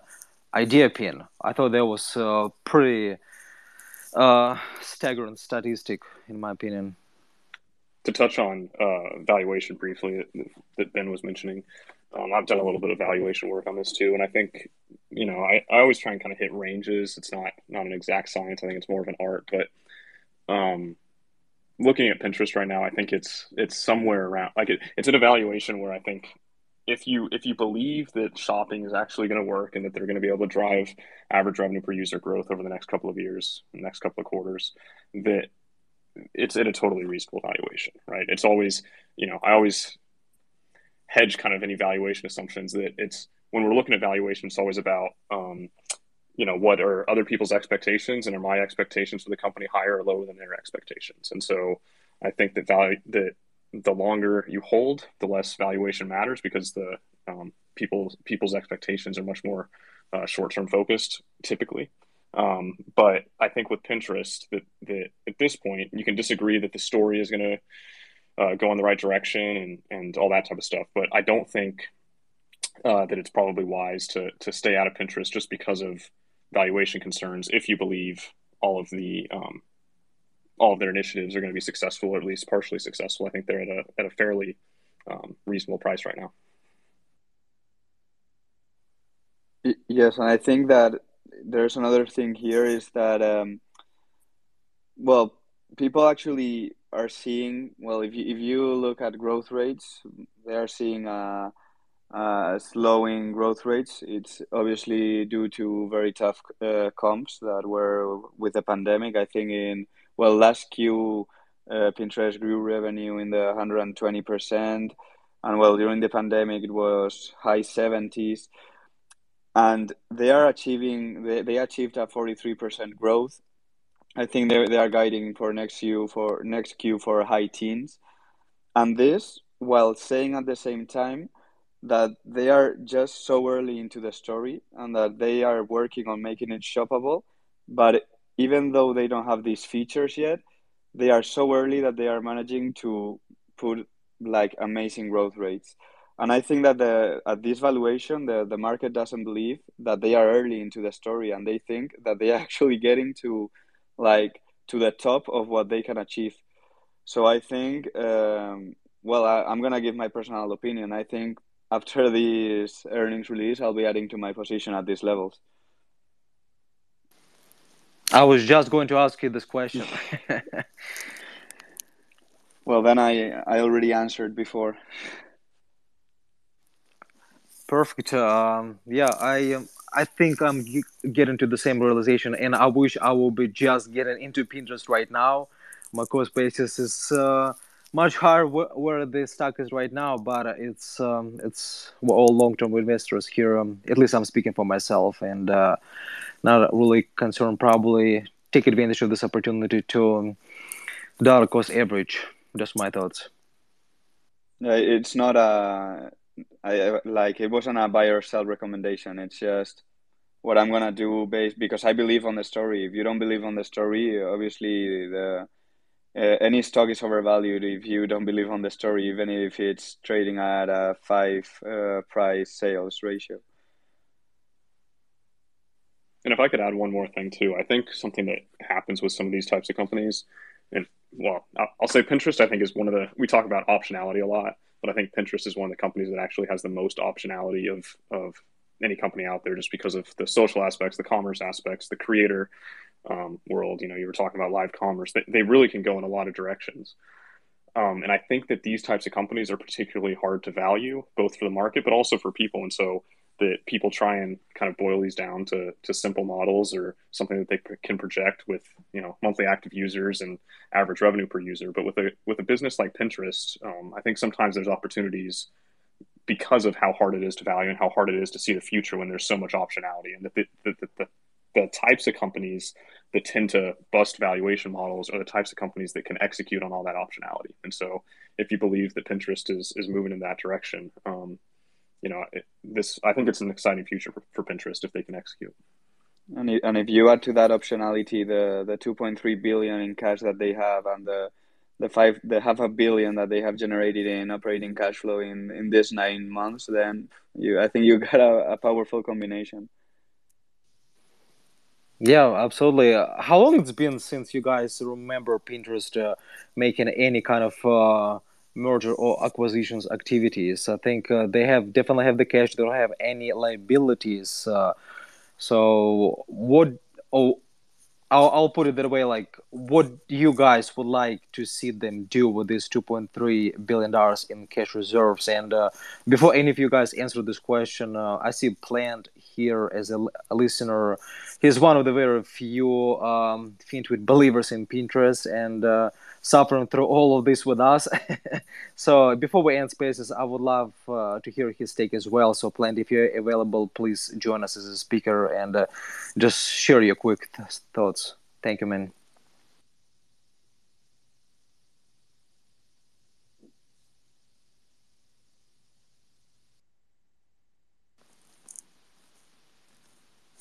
idea pin i thought that was a pretty uh, staggering statistic in my opinion to touch on uh, valuation briefly that Ben was mentioning, um, I've done a little bit of valuation work on this too, and I think you know I, I always try and kind of hit ranges. It's not not an exact science. I think it's more of an art. But um, looking at Pinterest right now, I think it's it's somewhere around like it, it's an evaluation where I think if you if you believe that shopping is actually going to work and that they're going to be able to drive average revenue per user growth over the next couple of years, next couple of quarters, that it's at a totally reasonable valuation, right? It's always, you know, I always hedge kind of any valuation assumptions that it's when we're looking at valuation, it's always about, um, you know, what are other people's expectations and are my expectations for the company higher or lower than their expectations? And so I think that value that the longer you hold, the less valuation matters because the um, people people's expectations are much more uh, short term focused typically. Um, but I think with Pinterest, that, that at this point, you can disagree that the story is going to uh, go in the right direction and, and all that type of stuff. But I don't think uh, that it's probably wise to, to stay out of Pinterest just because of valuation concerns if you believe all of the um, all of their initiatives are going to be successful or at least partially successful. I think they're at a, at a fairly um, reasonable price right now. Yes, and I think that there's another thing here is that um, well people actually are seeing well if you if you look at growth rates they are seeing uh, uh, slowing growth rates it's obviously due to very tough uh, comps that were with the pandemic i think in well last q uh, pinterest grew revenue in the 120% and well during the pandemic it was high 70s and they are achieving they, they achieved a 43% growth. I think they they are guiding for next q for next q for high teens. And this while saying at the same time that they are just so early into the story and that they are working on making it shoppable but even though they don't have these features yet they are so early that they are managing to put like amazing growth rates and I think that the at this valuation, the, the market doesn't believe that they are early into the story, and they think that they are actually getting to like to the top of what they can achieve. So I think, um, well, I, I'm gonna give my personal opinion. I think after this earnings release, I'll be adding to my position at these levels. I was just going to ask you this question. well, then I I already answered before. Perfect. Um, yeah, I um, I think I'm getting to the same realization, and I wish I will be just getting into Pinterest right now. My cost basis is uh, much higher wh- where the stock is right now, but it's um, it's all long-term investors here. Um, at least I'm speaking for myself, and uh, not really concerned. Probably take advantage of this opportunity to um, dollar cost average. Just my thoughts. It's not a I like it wasn't a buy or sell recommendation. It's just what I'm gonna do based because I believe on the story. If you don't believe on the story, obviously the uh, any stock is overvalued if you don't believe on the story, even if it's trading at a five uh, price sales ratio. And if I could add one more thing too, I think something that happens with some of these types of companies, and well, I'll say Pinterest. I think is one of the we talk about optionality a lot but I think Pinterest is one of the companies that actually has the most optionality of of any company out there just because of the social aspects, the commerce aspects, the creator um, world. You know, you were talking about live commerce. They, they really can go in a lot of directions. Um, and I think that these types of companies are particularly hard to value, both for the market, but also for people. And so that people try and kind of boil these down to, to simple models or something that they can project with, you know, monthly active users and average revenue per user. But with a, with a business like Pinterest, um, I think sometimes there's opportunities because of how hard it is to value and how hard it is to see the future when there's so much optionality and that the, the, the, the types of companies that tend to bust valuation models are the types of companies that can execute on all that optionality. And so, if you believe that Pinterest is is moving in that direction, um, you know, it, this I think it's an exciting future for, for Pinterest if they can execute. And and if you add to that optionality the the 2.3 billion in cash that they have and the the five the half a billion that they have generated in operating cash flow in in this nine months, then you I think you got a, a powerful combination. Yeah, absolutely. Uh, how long it's been since you guys remember Pinterest uh, making any kind of uh, merger or acquisitions activities? I think uh, they have definitely have the cash. They don't have any liabilities. Uh, so what? Oh, I'll, put it that way like what you guys would like to see them do with this 2.3 billion dollars in cash reserves and before any of you guys answer this question i see plant here as a, a, listener he's one of the very few um, FinTwit believers in pinterest and uh, suffering through all of this with us. so before we end spaces, I would love uh, to hear his take as well. So Plant, if you're available, please join us as a speaker and uh, just share your quick th- thoughts. Thank you, man.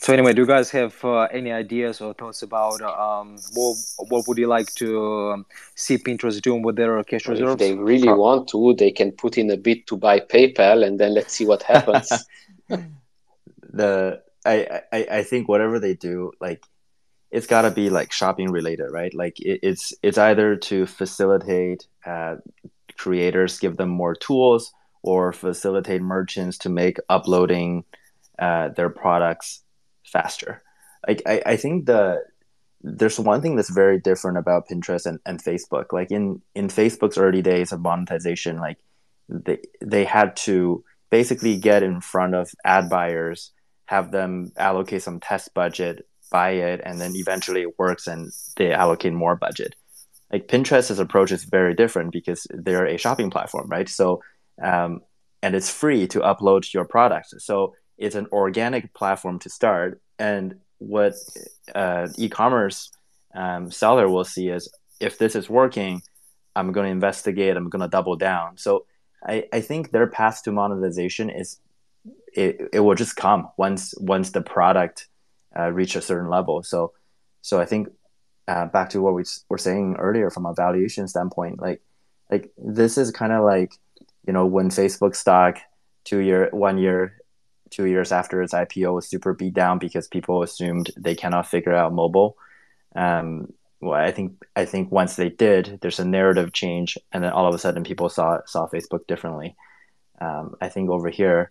So anyway, do you guys have uh, any ideas or thoughts about um, what what would you like to um, see Pinterest doing with their cash reserves? If they really want to, they can put in a bid to buy PayPal, and then let's see what happens. the I, I I think whatever they do, like it's got to be like shopping related, right? Like it, it's it's either to facilitate uh, creators, give them more tools, or facilitate merchants to make uploading uh, their products faster. Like I, I think the there's one thing that's very different about Pinterest and, and Facebook. Like in in Facebook's early days of monetization, like they they had to basically get in front of ad buyers, have them allocate some test budget, buy it, and then eventually it works and they allocate more budget. Like Pinterest's approach is very different because they're a shopping platform, right? So um, and it's free to upload your product. So it's an organic platform to start. And what uh, e-commerce um, seller will see is if this is working, I'm going to investigate. I'm going to double down. So I, I think their path to monetization is it, it will just come once once the product uh, reach a certain level. So so I think uh, back to what we were saying earlier from a valuation standpoint, like like this is kind of like you know when Facebook stock two year one year two years after its IPO was super beat down because people assumed they cannot figure out mobile. Um, well, I think I think once they did, there's a narrative change, and then all of a sudden people saw saw Facebook differently. Um, I think over here,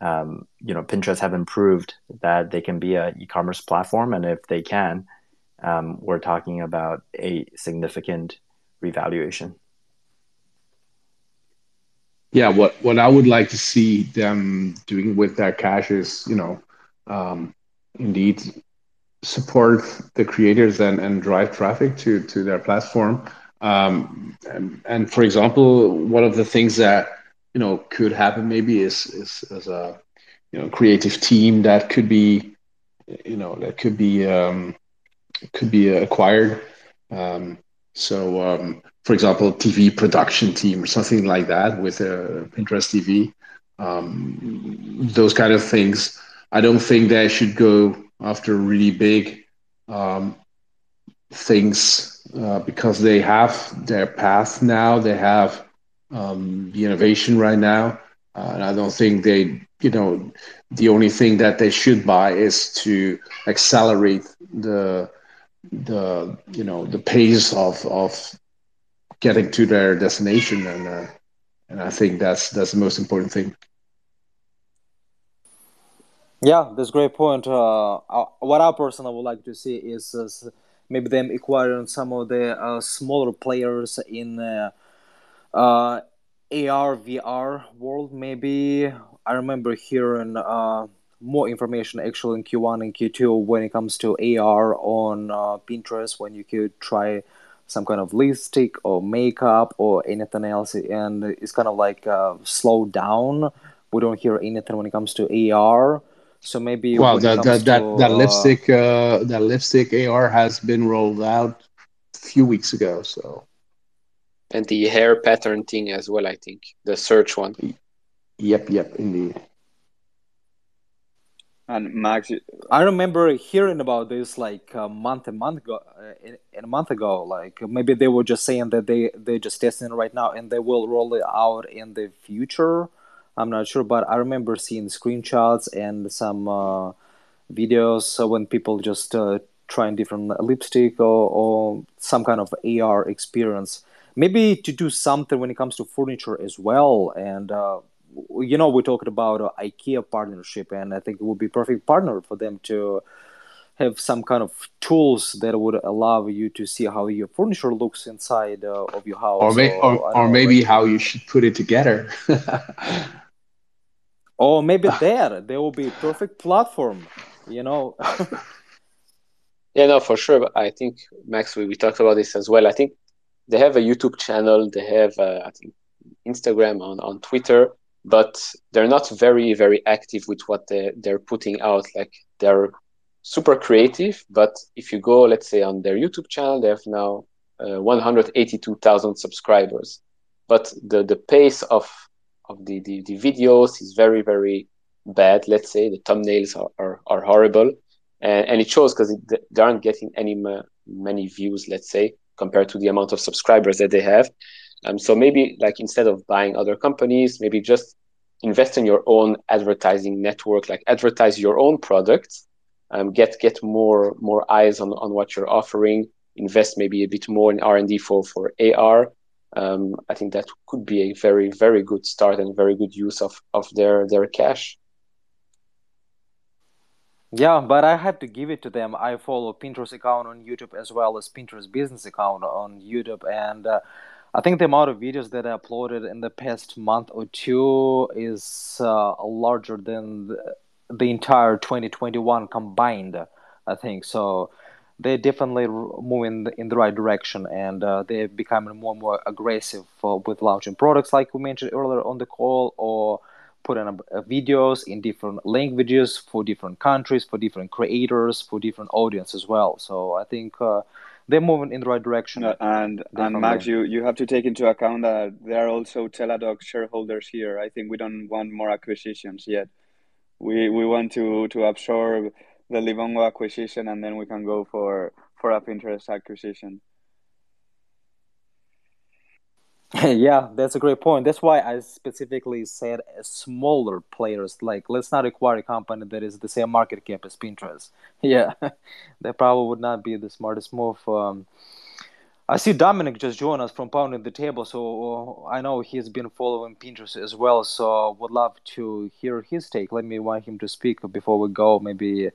um, you know, Pinterest have improved that they can be an e-commerce platform, and if they can, um, we're talking about a significant revaluation yeah, what what I would like to see them doing with that cash is, you know, um, indeed support the creators and, and drive traffic to to their platform. Um, and, and for example, one of the things that you know could happen maybe is is as a you know creative team that could be you know that could be um, could be acquired. Um, so um, for example, TV production team or something like that with a Pinterest TV. Um, those kind of things. I don't think they should go after really big um, things uh, because they have their path now. They have um, the innovation right now. Uh, and I don't think they, you know, the only thing that they should buy is to accelerate the the you know the pace of of getting to their destination, and uh, and I think that's that's the most important thing. Yeah, that's a great point. Uh, uh, what I personally would like to see is maybe them acquiring some of the uh, smaller players in uh, uh, AR VR world. Maybe I remember hearing more information actually in Q1 and Q2 when it comes to AR on Pinterest when you could try some kind of lipstick or makeup or anything else, and it's kind of like uh, slowed down. We don't hear anything when it comes to AR. So maybe Well, that that to that that uh, lipstick uh, that lipstick AR has been rolled out a few weeks ago. So And the hair pattern thing as well, I think. The search one. yep, yep, indeed. And Max, I remember hearing about this like a month a month ago, uh, a month ago. Like maybe they were just saying that they they're just testing it right now and they will roll it out in the future. I'm not sure, but I remember seeing screenshots and some uh, videos when people just uh, trying different lipstick or, or some kind of AR experience. Maybe to do something when it comes to furniture as well. And uh, you know, we talked about uh, IKEA partnership, and I think it would be perfect partner for them to have some kind of tools that would allow you to see how your furniture looks inside uh, of your Or house, may or, or or know, maybe how you should put it together. or maybe there there will be a perfect platform. You know, Yeah, no, for sure. But I think Max, we, we talked about this as well. I think they have a YouTube channel. They have, uh, I think, Instagram on on Twitter, but they're not very very active with what they they're putting out. Like they're super creative, but if you go, let's say, on their YouTube channel, they have now uh, 182,000 subscribers. But the the pace of of the, the the videos is very very bad. Let's say the thumbnails are are, are horrible and, and it shows because they aren't getting any ma- many views let's say compared to the amount of subscribers that they have um, so maybe like instead of buying other companies maybe just invest in your own advertising network like advertise your own products um, get get more more eyes on, on what you're offering invest maybe a bit more in r&d for for ar um, i think that could be a very very good start and very good use of of their their cash. Yeah, but I have to give it to them. I follow Pinterest account on YouTube as well as Pinterest business account on YouTube, and uh, I think the amount of videos that I uploaded in the past month or two is uh, larger than the, entire 2021 combined. I think so. They're definitely moving in the right direction, and uh, they're becoming more and more aggressive uh, with launching products, like we mentioned earlier on the call, or putting up uh, videos in different languages for different countries, for different creators, for different audience as well. So I think uh, they're moving in the right direction, and and. Max, you you have to take into account that there are also Teladoc shareholders here. I think we don't want more acquisitions yet. We we want to to absorb the Livongo acquisition, and then we can go for for a Pinterest acquisition. yeah, that's a great point. That's why I specifically said smaller players. Like, let's not acquire a company that is the same market cap as Pinterest. Yeah, that probably would not be the smartest move. Um, I see Dominic just joined us from Pounding the Table, so uh, I know he's been following Pinterest as well. So would love to hear his take. Let me invite him to speak before we go. Maybe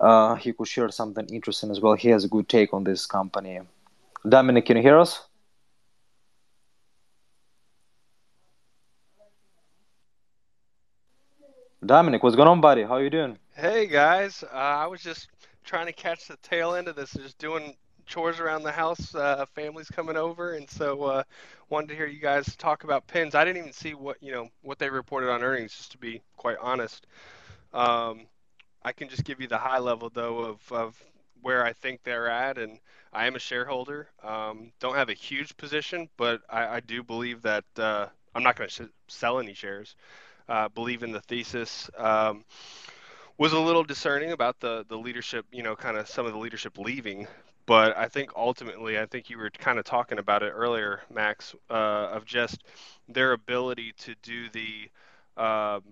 uh, he could share something interesting as well. He has a good take on this company. Dominic, can you hear us? Dominic, what's going on, buddy? How you doing? Hey guys, uh, I was just trying to catch the tail end of this, just doing chores around the house. Uh, family's coming over, and so uh, wanted to hear you guys talk about pins. I didn't even see what you know what they reported on earnings, just to be quite honest. Um, I can just give you the high level though of of where I think they're at, and I am a shareholder. Um, don't have a huge position, but I, I do believe that uh, I'm not going to sh- sell any shares. Uh, believe in the thesis. Um, was a little discerning about the the leadership, you know, kind of some of the leadership leaving. But I think ultimately, I think you were kind of talking about it earlier, Max, uh, of just their ability to do the um,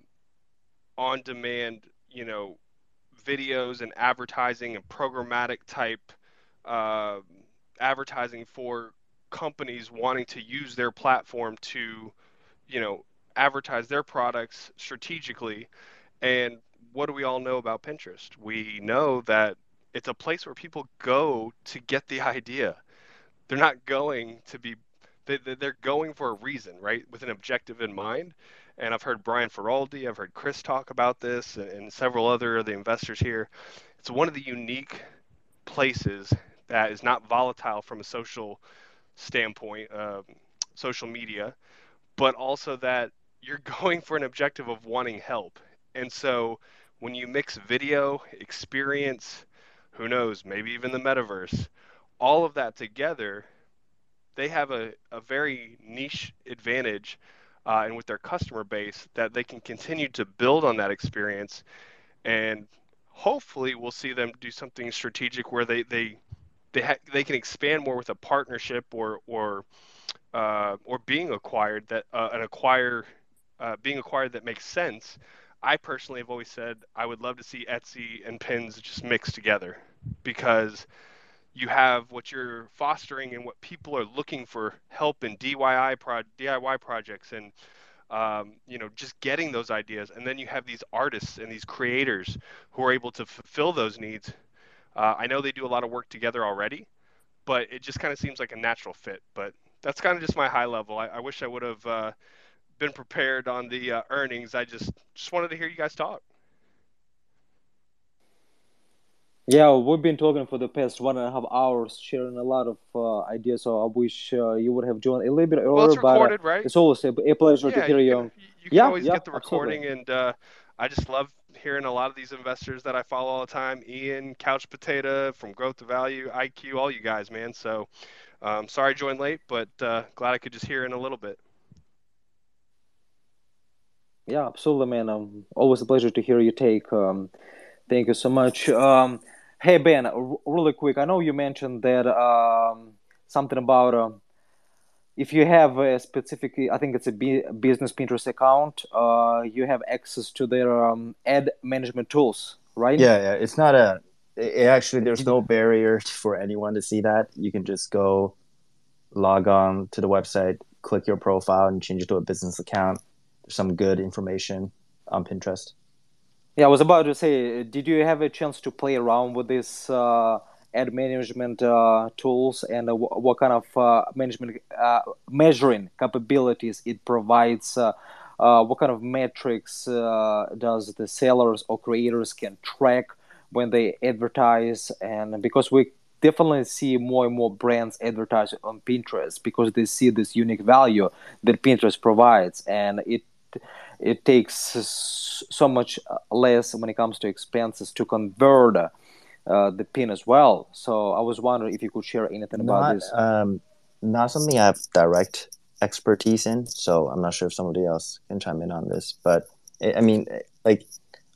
on-demand, you know, videos and advertising and programmatic type uh, advertising for companies wanting to use their platform to, you know, advertise their products strategically and what do we all know about Pinterest? We know that it's a place where people go to get the idea. They're not going to be they, they're going for a reason, right? With an objective in mind. And I've heard Brian Feroldi, I've heard Chris talk about this, and, and several other of the investors here. It's one of the unique places that is not volatile from a social standpoint, uh, social media, but also that you're going for an objective of wanting help. And so when you mix video, experience, who knows, maybe even the metaverse, all of that together, they have a, a very niche advantage uh, and with their customer base that they can continue to build on that experience and hopefully we'll see them do something strategic where they they they, ha- they can expand more with a partnership or or uh, or being acquired that uh, an acquire uh, being acquired that makes sense. I personally have always said I would love to see Etsy and pins just mixed together because you have what you're fostering and what people are looking for help in DIY pro- DIY projects and um, you know just getting those ideas. And then you have these artists and these creators who are able to fulfill those needs. Uh, I know they do a lot of work together already but it just kind of seems like a natural fit. But that's kind of just my high level. I, I wish I would have uh, been prepared on the uh, earnings I just just wanted to hear you guys talk Yeah, we've been talking for the past one and a half hours, sharing a lot of uh, ideas. So I wish uh, you would have joined a little bit earlier. well it's recorded but, right it's always a, a pleasure yeah to hear you you. can, you can Yeah, always yeah, get the absolutely. recording and uh, I just love hearing a lot of these investors that I follow all the time Ian Couch Potato from Growth to Value IQ all you guys man so um, sorry I joined late but uh, glad I could just hear in a little bit Yeah, absolutely, man. Um, always a pleasure to hear your take. Um, thank you so much. Um, hey, Ben, r- really quick. I know you mentioned that um, something about uh, if you have a specific, I think it's a business Pinterest account, uh, you have access to their um, ad management tools, right? Yeah, yeah. It's not a. It, it actually, there's no barrier for anyone to see that. You can just go log on to the website, click your profile, and change it to a business account. Some good information on Pinterest. Yeah, I was about to say, did you have a chance to play around with this uh, ad management uh, tools and wh- what kind of uh, management uh, measuring capabilities it provides? Uh, uh, what kind of metrics does the sellers or creators can track when they advertise? And because we definitely see more and more brands advertise on Pinterest because they see this unique value that Pinterest provides, and it it takes so much uh, less when it comes to expenses to convert uh, the pin as well. So I was wondering if you could share anything about this. um, not something I have direct expertise in, so I'm not sure if somebody else can chime in on this. But I I mean, like,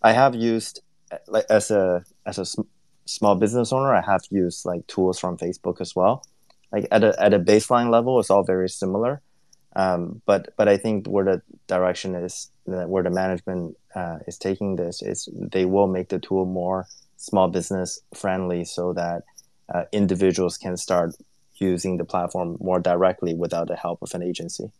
I have used like as a as a sm- small business owner, I have used like tools from Facebook as well. Like at a at a baseline level, it's all very similar. Um, but but I think where the direction is, where the management uh, is taking this, is they will make the tool more small business friendly, so that uh, individuals can start using the platform more directly without the help of an agency.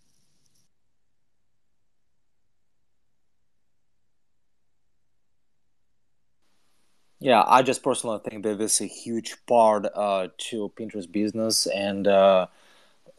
Yeah, I just personally think that this is a huge part uh, to Pinterest business and uh,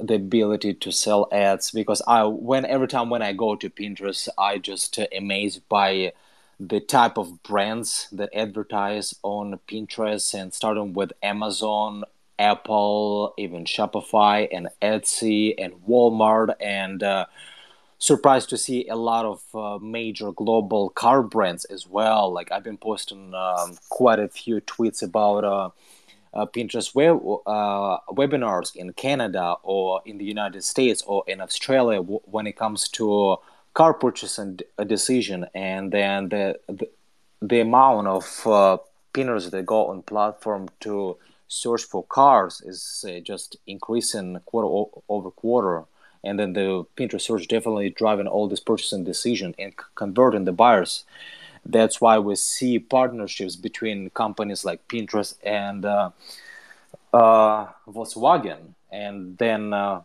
the ability to sell ads because I when every time when I go to Pinterest, I just uh, amazed by the type of brands that advertise on Pinterest and starting with Amazon, Apple, even Shopify and Etsy and Walmart and uh, surprised to see a lot of uh, major global car brands as well. Like I've been posting um, quite a few tweets about uh, uh, Pinterest web, uh, webinars in Canada or in the United States or in Australia w- when it comes to car purchasing d- a decision, and then the the, the amount of uh, pinners that go on platform to search for cars is uh, just increasing quarter o- over quarter. And then the Pinterest search definitely driving all this purchasing decision and c- converting the buyers. That's why we see partnerships between companies like Pinterest and uh, uh, Volkswagen. And then uh,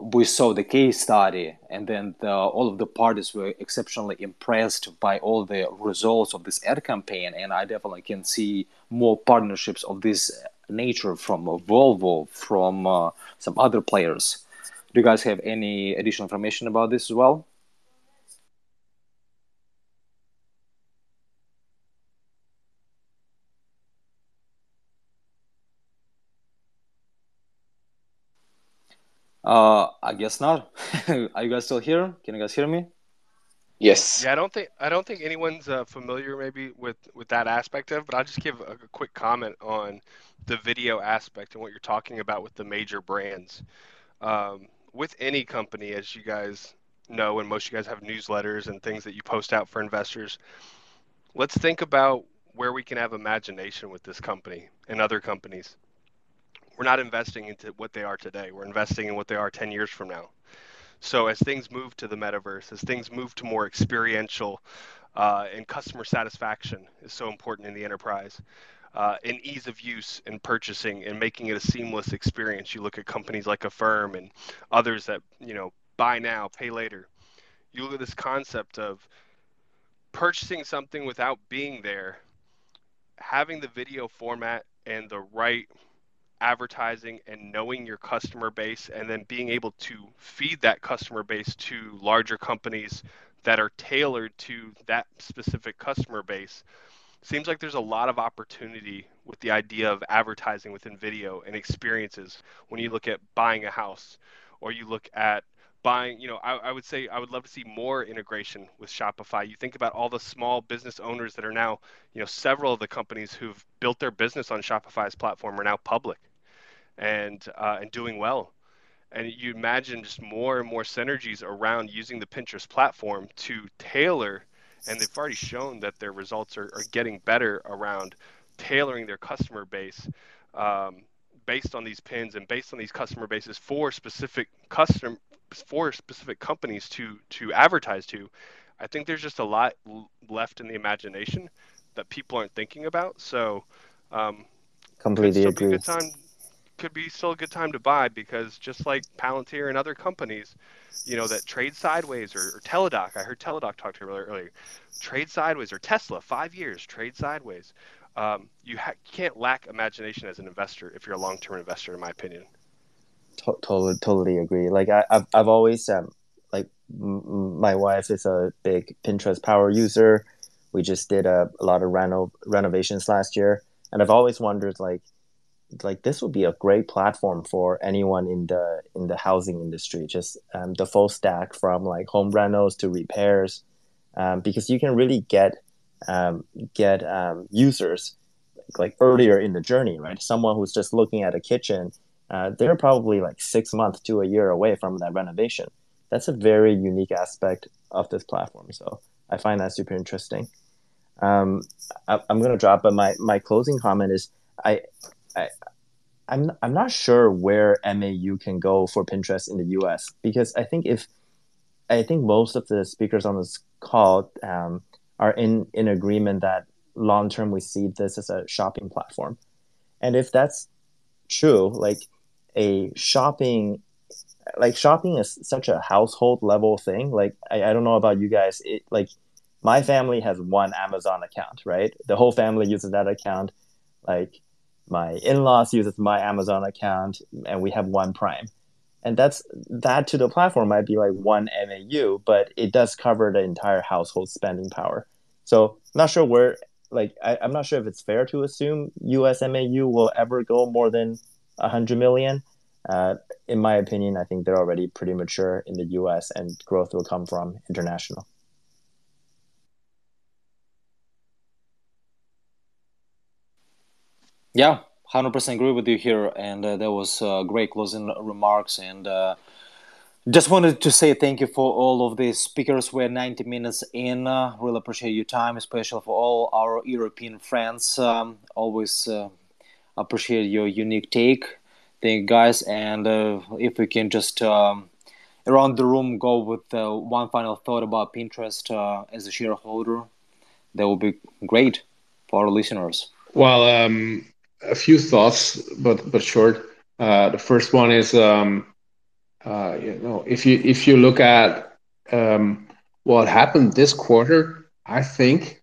we saw the case study, and then the, all of the parties were exceptionally impressed by all the results of this ad campaign. And I definitely can see more partnerships of this nature from Volvo, from uh, some other players. Do you guys have any additional information about this as well? Uh, I guess not. Are you guys still here? Can you guys hear me? Yes. Yeah, I don't think I don't think anyone's uh, familiar maybe with with that aspect of, but I'll just give a, a, quick comment on the video aspect and what you're talking about with the major brands. Um, with any company, as you guys know, and most of you guys have newsletters and things that you post out for investors. Let's think about where we can have imagination with this company and other companies we're not investing into what they are today. We're investing in what they are 10 years from now. So as things move to the metaverse, as things move to more experiential uh, and customer satisfaction is so important in the enterprise. Uh, and ease of use in purchasing and making it a seamless experience. You look at companies like Affirm and others that you know buy now, pay later. You look at this concept of purchasing something without being there, having the video format and the right advertising and knowing your customer base and then being able to feed that customer base to larger companies that are tailored to that specific customer base seems like there's a lot of opportunity with the idea of advertising within video and experiences. When you look at buying a house or you look at buying you know I, I, would say i would love to see more integration with shopify. You think about all the small business owners that are now you know several of the companies who've built their business on shopify's platform are now public and uh, and doing well. And you imagine just more and more synergies around using the Pinterest platform to tailor, and they've already shown that their results are, are getting better around tailoring their customer base um, based on these pins and based on these customer bases for specific custom for specific companies to to advertise to. I think there's just a lot left in the imagination that people aren't thinking about. So, um, completely agree. good time could be still a good time to buy because just like Palantir and other companies, you know, that trade sideways or, or Teladoc, I heard Teladoc talk to you earlier, trade sideways or Tesla, five years, trade sideways. Um, you ha- can't lack imagination as an investor if you're a long-term investor, in my opinion. Totally, totally agree. Like I, have I've always um, like m- my wife is a big Pinterest power user. We just did a, a lot of reno- renovations last year, and I've always wondered like like this would be a great platform for anyone in the in the housing industry just um, the full stack from like home rentals to repairs um, because you can really get um, get um, users like earlier in the journey right? Someone who's just looking at a kitchen uh, they're probably like six months to a year away from that renovation. That's a very unique aspect of this platform so i find that super interesting. Um, I, am going to drop but my, my closing comment is I, I, I'm I'm not sure where MAU can go for Pinterest in the U.S. because I think if I think most of the speakers on this call um, are in in agreement that long term we see this as a shopping platform, and if that's true, like a shopping like shopping is such a household level thing. Like I, I don't know about you guys, it, like my family has one Amazon account, right? The whole family uses that account. Like my in-laws uses my Amazon account, and we have one Prime. And that's that to the platform might be like one MAU, but it does cover the entire household spending power. So not sure where like I, am not sure if it's fair to assume US MAU will ever go more than 100 million. Uh, in my opinion, I think they're already pretty mature in the US and growth will come from international. Yeah, hundred percent agree with you here, and uh, that was uh, great closing remarks. And uh, just wanted to say thank you for all of the speakers. We're ninety minutes in. Uh, really appreciate your time, especially for all our European friends. Um, always uh, appreciate your unique take. Thank you, guys. And uh, if we can just um, around the room go with one final thought about Pinterest as a shareholder, that would be great for our listeners. Well, um, a few thoughts, but but short. Uh, the first one is um, uh, you know, if you if you look at um, what happened this quarter, I think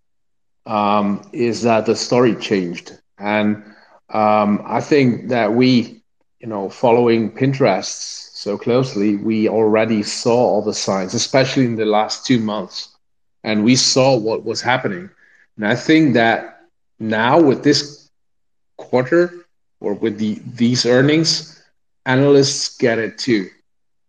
um, is that the story changed, and um, I think that we, you know, following Pinterest so closely, we already saw all the signs, especially in the last two months, and we saw what was happening, and I think that now with this quarter or with the these earnings, analysts get it too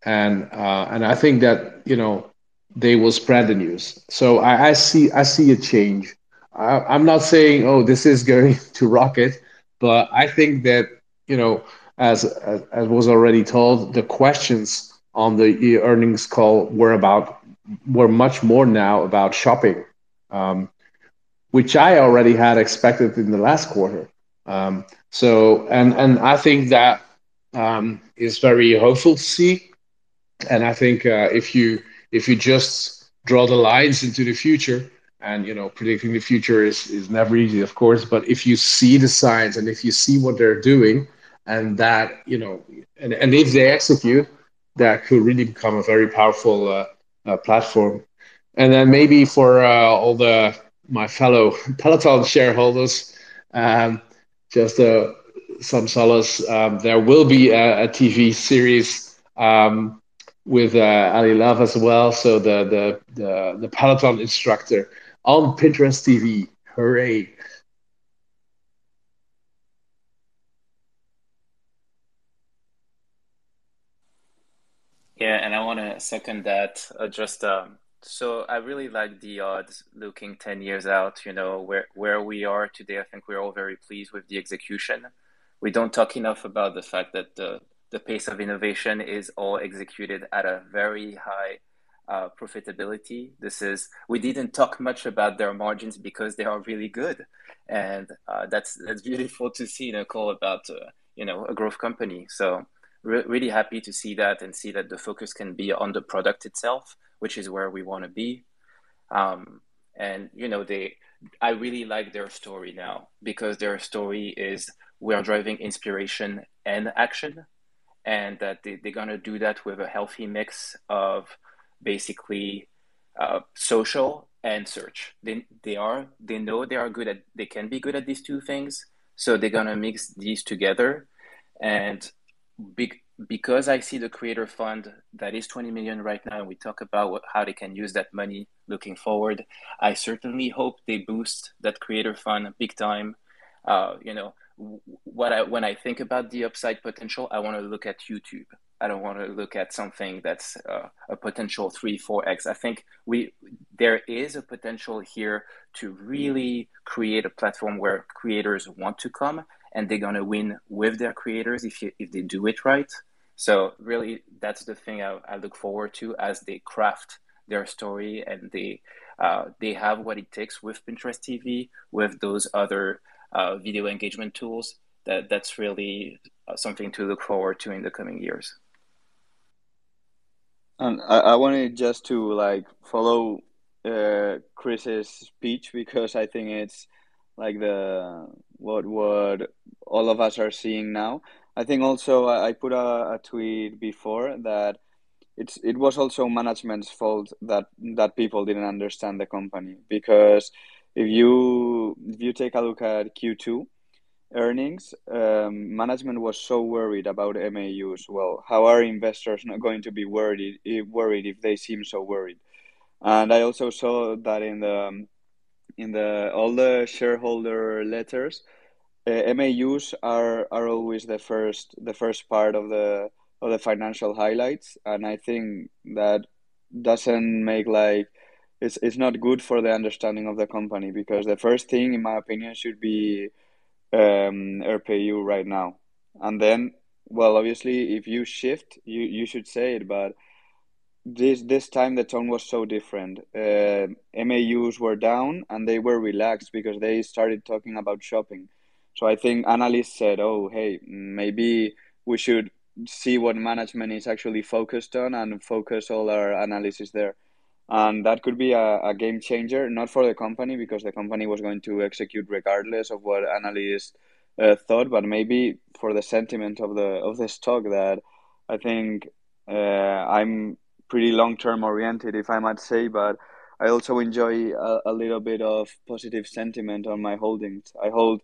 and uh, and I think that you know they will spread the news. So I, I see I see a change. I, am not saying oh this is going to rocket, but I think that you know as, as as was already told, the questions on the earnings call were about were much more now about shopping, um, which I already had expected in the last quarter. Um, so and and I think that um, is very hopeful to see and I think uh, if you if you just draw the lines into the future, and you know predicting the future is is never easy, of course, but if you see the signs and if you see what they're doing, and that you know, and, and if they execute, that could really become a very powerful uh, uh, platform. And then maybe for uh, all the my fellow Peloton shareholders, um, just uh, some solace. Um, there will be a, a TV series um, with uh, Ally Love as well. So the, the the the Peloton instructor on Pinterest TV. Hooray! Yeah, and I want to second that. Uh, just um, so I really like the odds looking ten years out. You know where where we are today. I think we're all very pleased with the execution. We don't talk enough about the fact that the the pace of innovation is all executed at a very high uh, profitability. This is we didn't talk much about their margins because they are really good, and uh, that's that's beautiful to see in a call about uh, you know a growth company. So re- really happy to see that and see that the focus can be on the product itself, which is where we want to be. Um, and you know they, I really like their story now because their story is we are driving inspiration and action and that they, they're to do that with a healthy mix of basically uh, social and search. They, they are they know they are good at they can be good at these two things, so they're gonna mix these together, and be, because I see the creator fund that is 20 million right now, and we talk about what, how they can use that money looking forward. I certainly hope they boost that creator fund big time. Uh, you know, what I when I think about the upside potential, I want to look at YouTube. I don't want to look at something that's uh, a potential three, four x. I think we there is a potential here to really create a platform where creators want to come and they're gonna win with their creators if you, if they do it right. So really, that's the thing I, I look forward to as they craft their story and they uh, they have what it takes with Pinterest TV, with those other uh, video engagement tools, that that's really uh, something to look forward to in the coming years. And I, I wanted just to like follow uh, Chris's speech because I think it's like the what what all of us are seeing now. I think also I put a, a tweet before that it's it was also management's fault that that people didn't understand the company because if you if you take a look at Q2 earnings, um, management was so worried about MAUs. Well, how are investors not going to be worried worried if they seem so worried? And I also saw that in the in the all the shareholder letters, uh, MAUs are are always the first the first part of the of the financial highlights, and I think that doesn't make like it's it's not good for the understanding of the company because the first thing, in my opinion, should be um, RPU right now, and then well, obviously, if you shift, you you should say it, but this this time the tone was so different. Uh, MAUs were down and they were relaxed because they started talking about shopping. So I think analysts said, "Oh, hey, maybe we should see what management is actually focused on and focus all our analysis there." and that could be a, a game changer not for the company because the company was going to execute regardless of what analysts uh, thought but maybe for the sentiment of the of the stock that i think Uh, I'm pretty long term oriented, if I might say, but I also enjoy a, a, little bit of positive sentiment on my holdings. I hold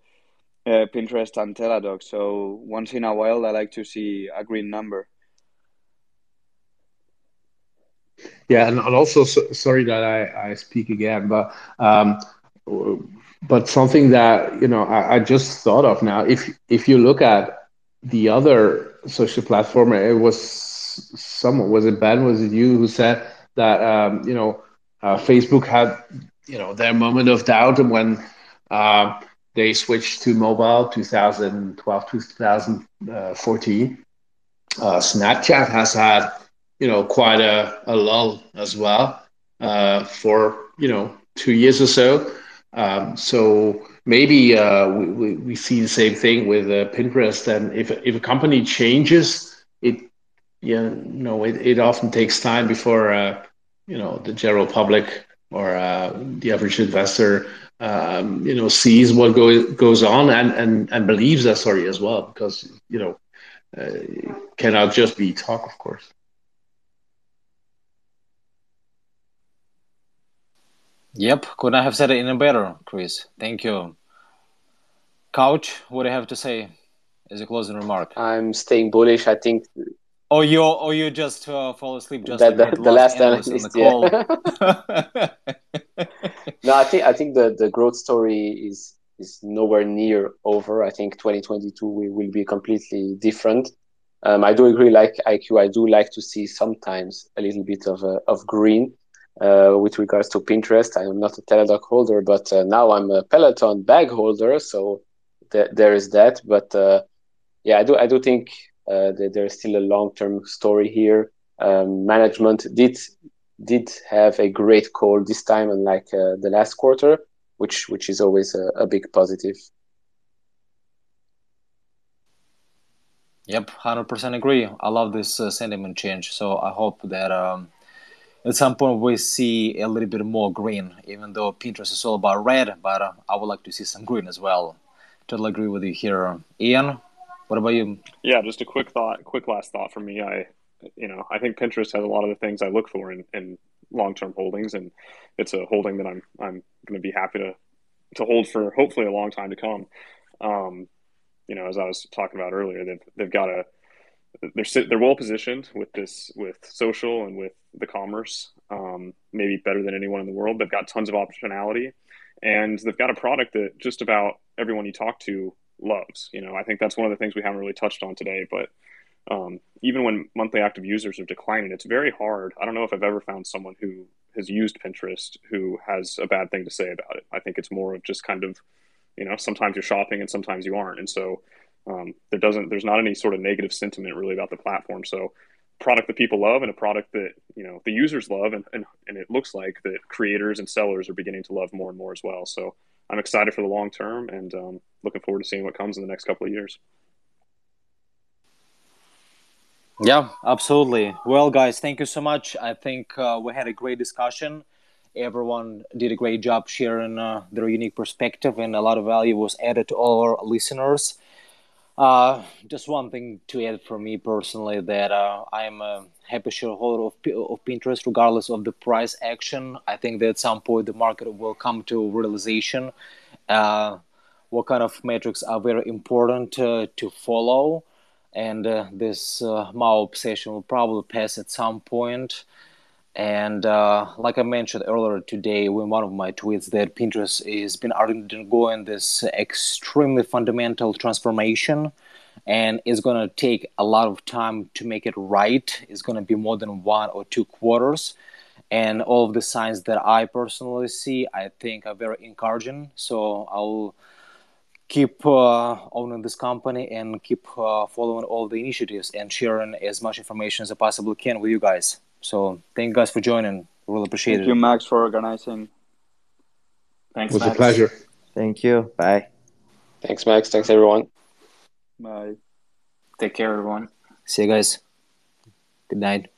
uh, Pinterest and Teladoc, so once in a while I like to see a green number. Yeah, and, and also so, sorry that I, I speak again, but um, but something that you know I, I just thought of now. If if you look at the other social platform, it was someone was it Ben? Was it you who said that um, you know uh, Facebook had you know their moment of doubt and when uh, they switched to mobile 2012 2014 uh, snapchat has had you know quite a, a lull as well uh, for you know two years or so. Um, so maybe uh, we, we see the same thing with uh, pinterest. And if, if a company changes it you know it, it often takes time before uh, you know the general public or uh, the average investor um, you know sees what goes goes on and and and believes that story as well because you know uh, cannot just be talk of course. Yep couldn't have said it any better chris. Thank you. Couch what do you have to say as a closing remark? I'm staying bullish. I think or you or you just uh, fall asleep just like the, the last analyst the. Yeah. no, I think I think the, the growth story is is nowhere near over. I think 2022 we will be completely different. Um, I do agree, like IQ, I do like to see sometimes a little bit of uh, of green uh, with regards to Pinterest. I am not a Teladoc holder, but uh, now I'm a Peloton bag holder, so th- there is that. But uh, yeah, I do I do think there's still a long-term story here. Um, management did did have a great call this time, unlike uh, the last quarter, which which is always a, a big positive. Yep, hundred percent agree. I love this uh, sentiment change. So I hope that um, at some point we see a little bit more green. Even though Pinterest is all about red, but uh, I would like to see some green as well. Totally agree with you here, Ian. What about you? Yeah, just a quick thought, quick last thought for me. I, you know, I think Pinterest has a lot of the things I look for in, in long-term holdings, and it's a holding that I'm I'm going to be happy to to hold for hopefully a long time to come. Um, you know, as I was talking about earlier, they've they've got a they're they're well positioned with this with social and with the commerce, um, maybe better than anyone in the world. They've got tons of optionality, and they've got a product that just about everyone you talk to loves. You know, I think that's one of the things we haven't really touched on today. But um, even when monthly active users are declining, it's very hard. I don't know if I've ever found someone who has used Pinterest who has a bad thing to say about it. I think it's more of just kind of, you know, sometimes you're shopping and sometimes you aren't, and so um, there doesn't, there's not any sort of negative sentiment really about the platform. So product that people love and a product that you know the users love and, and, and it looks like that creators and sellers are beginning to love more and more as well so I'm excited for the long term and um, looking forward to seeing what comes in the next couple of years. Yeah, absolutely. Well, guys, thank you so much. I think uh, we had a great discussion. Everyone did a great job sharing uh, their unique perspective, and a lot of value was added to all our listeners. Uh, just one thing to add for me personally that uh, I'm a happy shareholder of, of Pinterest, regardless of the price action. I think that at some point the market will come to realization uh, what kind of metrics are very important to follow, and uh, this uh, MAU obsession will probably pass at some point. And uh, like I mentioned earlier today in one of my tweets, that Pinterest has been undergoing this extremely fundamental transformation and it's going to take a lot of time to make it right. It's going to be more than one or two quarters. And all of the signs that I personally see, I think are very encouraging. So I'll keep uh, owning this company and keep uh, following all the initiatives and sharing as much information as I possibly can with you guys. So thank you guys for joining. Really appreciate thank it. Thank you, Max, for organizing. Thanks. It was Max. a pleasure. Thank you. Bye. Thanks, Max. Thanks, everyone. Bye. Take care, everyone. See you guys. Good night.